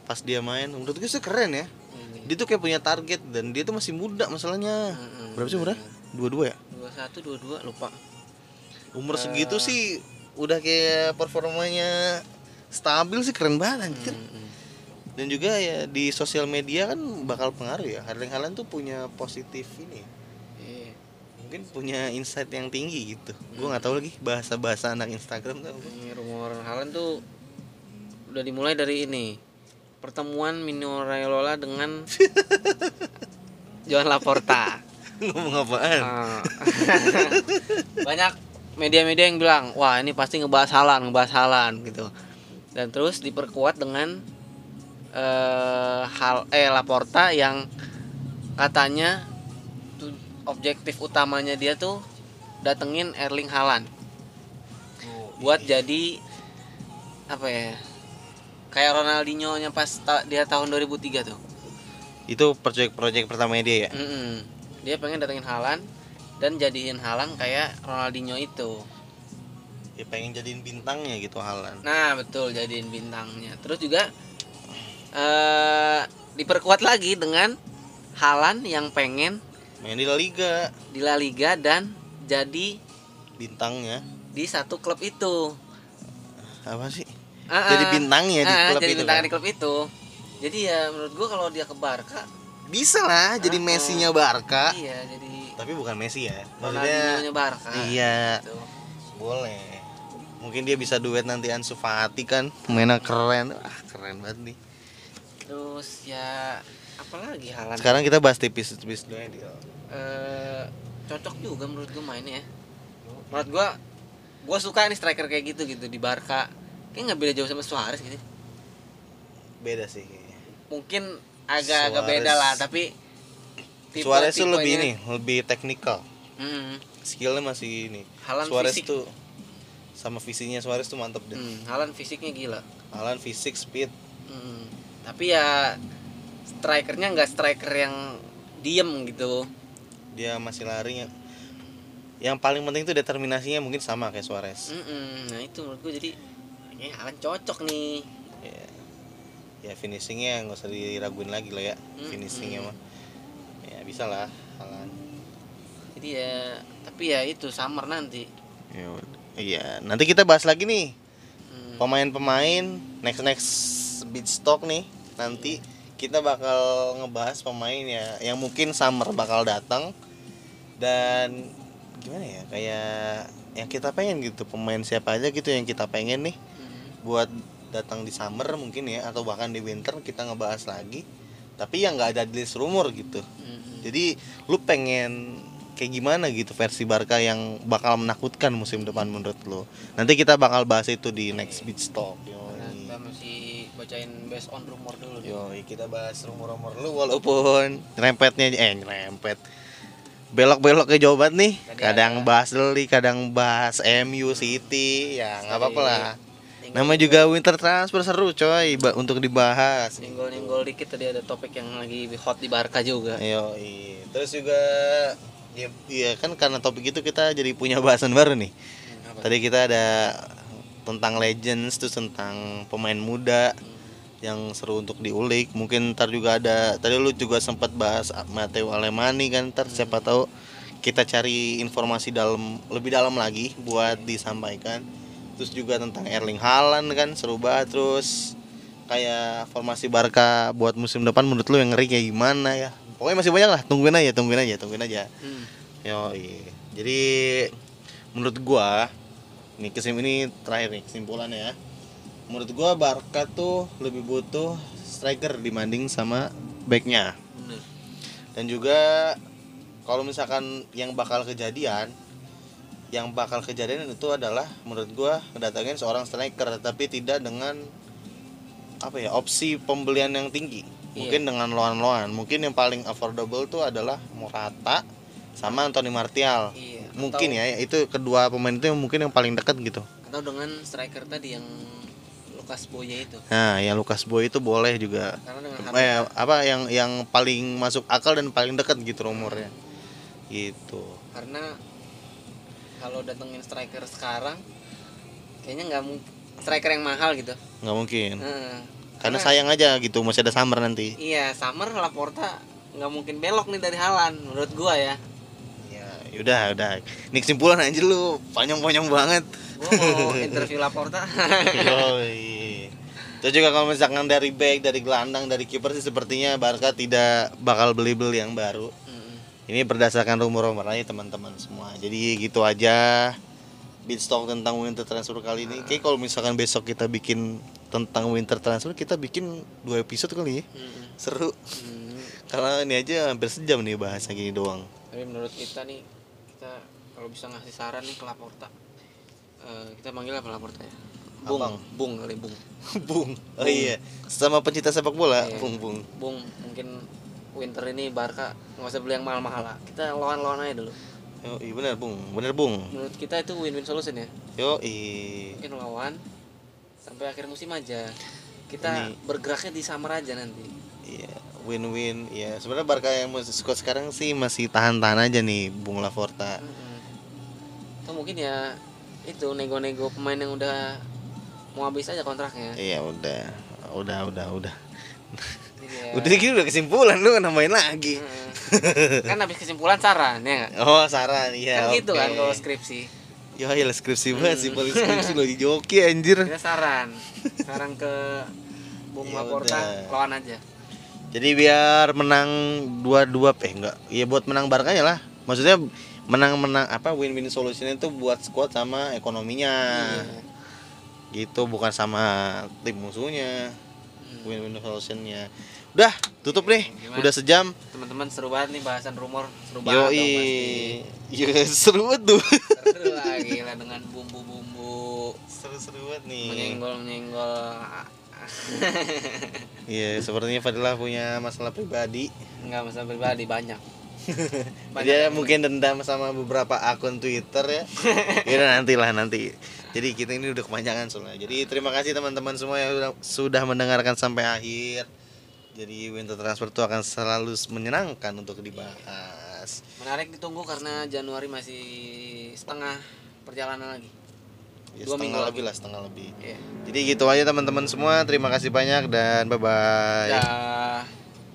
A: Pas dia main, menurut gue sih keren ya.
B: Ini.
A: Dia tuh kayak punya target dan dia tuh masih muda masalahnya.
B: Mm-mm.
A: Berapa sih umurnya? Dua-dua ya?
B: 21 22 lupa.
A: Umur
B: Eh.
A: segitu sih udah kayak performanya stabil sih keren banget anjir.
B: Mm-mm.
A: Dan juga ya di sosial media kan bakal pengaruh ya. Erling Haaland tuh punya positif ini. Mungkin punya insight yang tinggi gitu. Gue nggak tahu lagi bahasa-bahasa anak Instagram tuh.
B: rumor Haaland tuh udah dimulai dari ini pertemuan Mino Raiola dengan Joan Laporta.
A: Ngomong apaan?
B: Ah. Banyak media-media yang bilang, wah ini pasti ngebahas Haaland, ngebahas Haaland gitu. Dan terus diperkuat dengan eh hal eh Laporta yang katanya objektif utamanya dia tuh datengin Erling Haaland. Buat jadi apa ya kayak Ronaldinho nya pas ta- dia tahun 2003 tuh.
A: Itu proyek-proyek pertamanya dia ya.
B: Mm-mm. dia pengen datengin Haaland dan jadiin Halan kayak Ronaldinho itu.
A: Ya pengen jadiin bintangnya gitu Halan
B: nah betul jadiin bintangnya. Terus juga eh diperkuat lagi dengan Halan yang pengen
A: main di La Liga.
B: Di La Liga dan jadi
A: bintangnya.
B: di satu klub itu.
A: Apa sih?
B: Ah,
A: jadi
B: ah.
A: bintangnya di
B: Ah,
A: klub
B: jadi
A: itu
B: bintangnya
A: kan?
B: di klub itu. Jadi ya menurut gua kalau dia ke Barca
A: bisa lah jadi
B: Ah,
A: Messi-nya Barca.
B: Iya jadi
A: tapi bukan Messi ya. Maksudnya
B: Barca
A: iya.
B: gitu.
A: boleh. Mungkin dia bisa duet nanti Ansu Fati kan. Pemainnya keren. Ah keren banget nih
B: terus ya apalagi Halan
A: sekarang kita bahas tipis-tipis dulu ya Dil.
B: eh cocok juga menurut gue mainnya ya. Menurut gue gue suka nih striker kayak gitu gitu di Barca. Kayak nggak beda jauh sama Suarez gitu.
A: Beda sih kayaknya.
B: mungkin agak-agak beda lah tapi tipe-
A: Suarez tuh lebih ini lebih teknikal.
B: Hmm,
A: skillnya masih ini.
B: Haaland
A: Suarez
B: fisik.
A: tuh sama visinya Suarez tuh mantep deh.
B: Hmm, Haaland fisiknya gila.
A: Alan fisik speed.
B: Hmm, tapi ya strikernya nggak striker yang diem gitu.
A: Dia masih lari yang paling penting itu determinasinya mungkin sama kayak Suarez.
B: Mm-mm, nah itu menurut gue jadi kayaknya Haaland cocok nih.
A: Ya, ya finishingnya nggak usah diraguin lagi lah ya
B: Mm-mm.
A: finishingnya mah. Ya bisa lah Alan.
B: Jadi ya tapi ya itu summer nanti.
A: Ya, iya nanti kita bahas lagi nih.
B: Hmm.
A: pemain-pemain next next beat stock nih nanti kita bakal ngebahas pemain ya yang mungkin summer bakal datang. Dan gimana ya kayak yang kita pengen gitu pemain siapa aja gitu yang kita pengen nih.
B: Hmm.
A: buat datang di summer mungkin ya atau bahkan di winter kita ngebahas lagi. Tapi yang nggak ada di list rumor gitu.
B: Hmm.
A: jadi lu pengen kayak gimana gitu versi Barca yang bakal menakutkan musim depan menurut lu? Nanti kita bakal bahas itu di next
B: Nah, kita masih bacain based on rumor dulu.
A: Yoi, kita bahas rumor-rumor lu walaupun nyerempetnya eh nyerempet belok-belok ke Jawa Barat nih
B: Tadi
A: kadang
B: ada-
A: bahas Leli kadang bahas MU City ya nggak apa-apa lah namanya juga winter transfer seru coy ba- untuk dibahas
B: nyenggol-nyenggol dikit tadi ada topik yang lagi hot di Barca juga.
A: Yo, terus juga ya, iya kan karena topik itu kita jadi punya bahasan baru nih.
B: Hmm?
A: Tadi kita ada tentang legends terus tentang pemain muda yang seru untuk diulik. Mungkin ntar juga ada tadi lu juga sempat bahas Matteo Alemani kan ntar siapa tahu kita cari informasi dalam lebih dalam lagi buat disampaikan. Terus juga tentang Erling Haaland kan seru banget terus kayak formasi Barca buat musim depan menurut lu yang ngeri kayak gimana ya? Pokoknya masih banyak lah, tungguin aja, tungguin aja, tungguin aja.
B: Hmm.
A: Yo, jadi menurut gua nih kesim ini terakhir nih kesimpulannya ya. Menurut gua Barca tuh lebih butuh striker dibanding sama backnya.
B: Bener.
A: Dan juga kalau misalkan yang bakal kejadian yang bakal kejadian itu adalah menurut gua kedatangin seorang striker tapi tidak dengan apa ya opsi pembelian yang tinggi mungkin dengan loan-loan mungkin yang paling affordable tuh adalah Morata sama Anthony Martial
B: Iya.
A: mungkin
B: atau,
A: ya itu kedua pemain itu yang mungkin yang paling dekat gitu
B: Atau dengan striker tadi yang Lukas Boya itu.
A: nah yang Lucas Boy itu boleh juga
B: Karena dengan
A: eh, apa yang yang paling masuk akal dan paling dekat gitu rumornya gitu
B: karena kalau datengin striker sekarang kayaknya nggak mungkin striker yang mahal gitu.
A: nggak mungkin
B: Heeh.
A: karena sayang aja gitu masih ada summer nanti
B: Iya, Summer Laporta nggak mungkin belok nih dari Halan menurut gua ya.
A: Yaudah udah ini kesimpulan aja lu panjang-panjang banget
B: Gua mau interview Laporta.
A: Yoi. Terus juga kalau misalkan dari back, dari gelandang, dari kiper sih sepertinya Barca tidak bakal beli-beli yang baru.
B: Mm-mm.
A: Ini berdasarkan rumor-rumor aja teman-teman semua. Jadi gitu aja Beatstock tentang winter transfer kali ini. Kayak kalau misalkan besok kita bikin tentang winter transfer, kita bikin dua episode kali ya.
B: Mm-mm.
A: Seru.
B: Mm.
A: Karena ini aja hampir sejam nih bahasa gini doang.
B: Tapi menurut kita nih kita kalau bisa ngasih saran nih ke Laporta. eh, kita manggil apa Laporta ya? Bung,
A: Abang.
B: Bung kali Bung.
A: Bung. Oh iya. Sama pencinta sepak bola,
B: Iya.
A: Bung Bung.
B: Bung, mungkin winter ini Barca nggak usah beli yang mahal-mahal lah. Kita lawan-lawan aja dulu.
A: Yo, iya benar Bung. Benar Bung.
B: Menurut kita itu win-win solution ya.
A: Yo, iya.
B: Mungkin lawan sampai akhir musim aja. kita
A: Ini-
B: bergeraknya di Samar aja nanti
A: Iya, win-win. Ya, sebenarnya Barca yang squad sekarang sih masih tahan-tahan aja nih Bung Laporta.
B: Mm-mm. atau mungkin ya itu nego-nego pemain yang udah mau habis aja kontraknya
A: Iya, udah. Udah, udah, udah.
B: Ya-
A: Udah gitu udah kesimpulan lu nambahin lagi.
B: Mm. kan habis kesimpulan saran ya nggak?
A: Oh, saran iya.
B: kan gitu kan kalau skripsi
A: Ya, ya skripsi banget sih, paling skripsi lo di joki anjir.
B: kita saran saran ke Bung
A: Ya
B: Laporta lawan aja
A: Jadi biar menang dua-dua eh enggak. Ya buat menang Barkanya lah. Maksudnya menang-menang apa win-win solution itu buat squad sama ekonominya.
B: Iya.
A: Gitu bukan sama tim musuhnya.
B: Hmm.
A: Win-win solutionnya. Udah, tutup nih.
B: Gimana?
A: Udah sejam.
B: teman-teman seru banget nih bahasan rumor seru banget dong pasti.
A: Yoi. Ya seru banget tuh.
B: seru lah gila dengan bumbu-bumbu
A: Seru-seru banget nih.
B: menyenggol
A: Iya, sepertinya Fadilah punya masalah pribadi.
B: nggak masalah pribadi banyak
A: Dia mungkin dendam sama beberapa akun Twitter ya. ya nanti lah nanti. Jadi kita ini udah kepanjangan soalnya. Jadi terima kasih teman-teman semua yang sudah, sudah mendengarkan sampai akhir. Jadi winter transfer itu akan selalu menyenangkan untuk dibahas.
B: menarik ditunggu karena Januari masih setengah perjalanan lagi
A: Ya,
B: Dua
A: setengah
B: minggu
A: lebih lah, setengah lebih.
B: Iya.
A: Jadi gitu aja teman-teman semua. Terima kasih banyak dan bye bye.
B: Dah.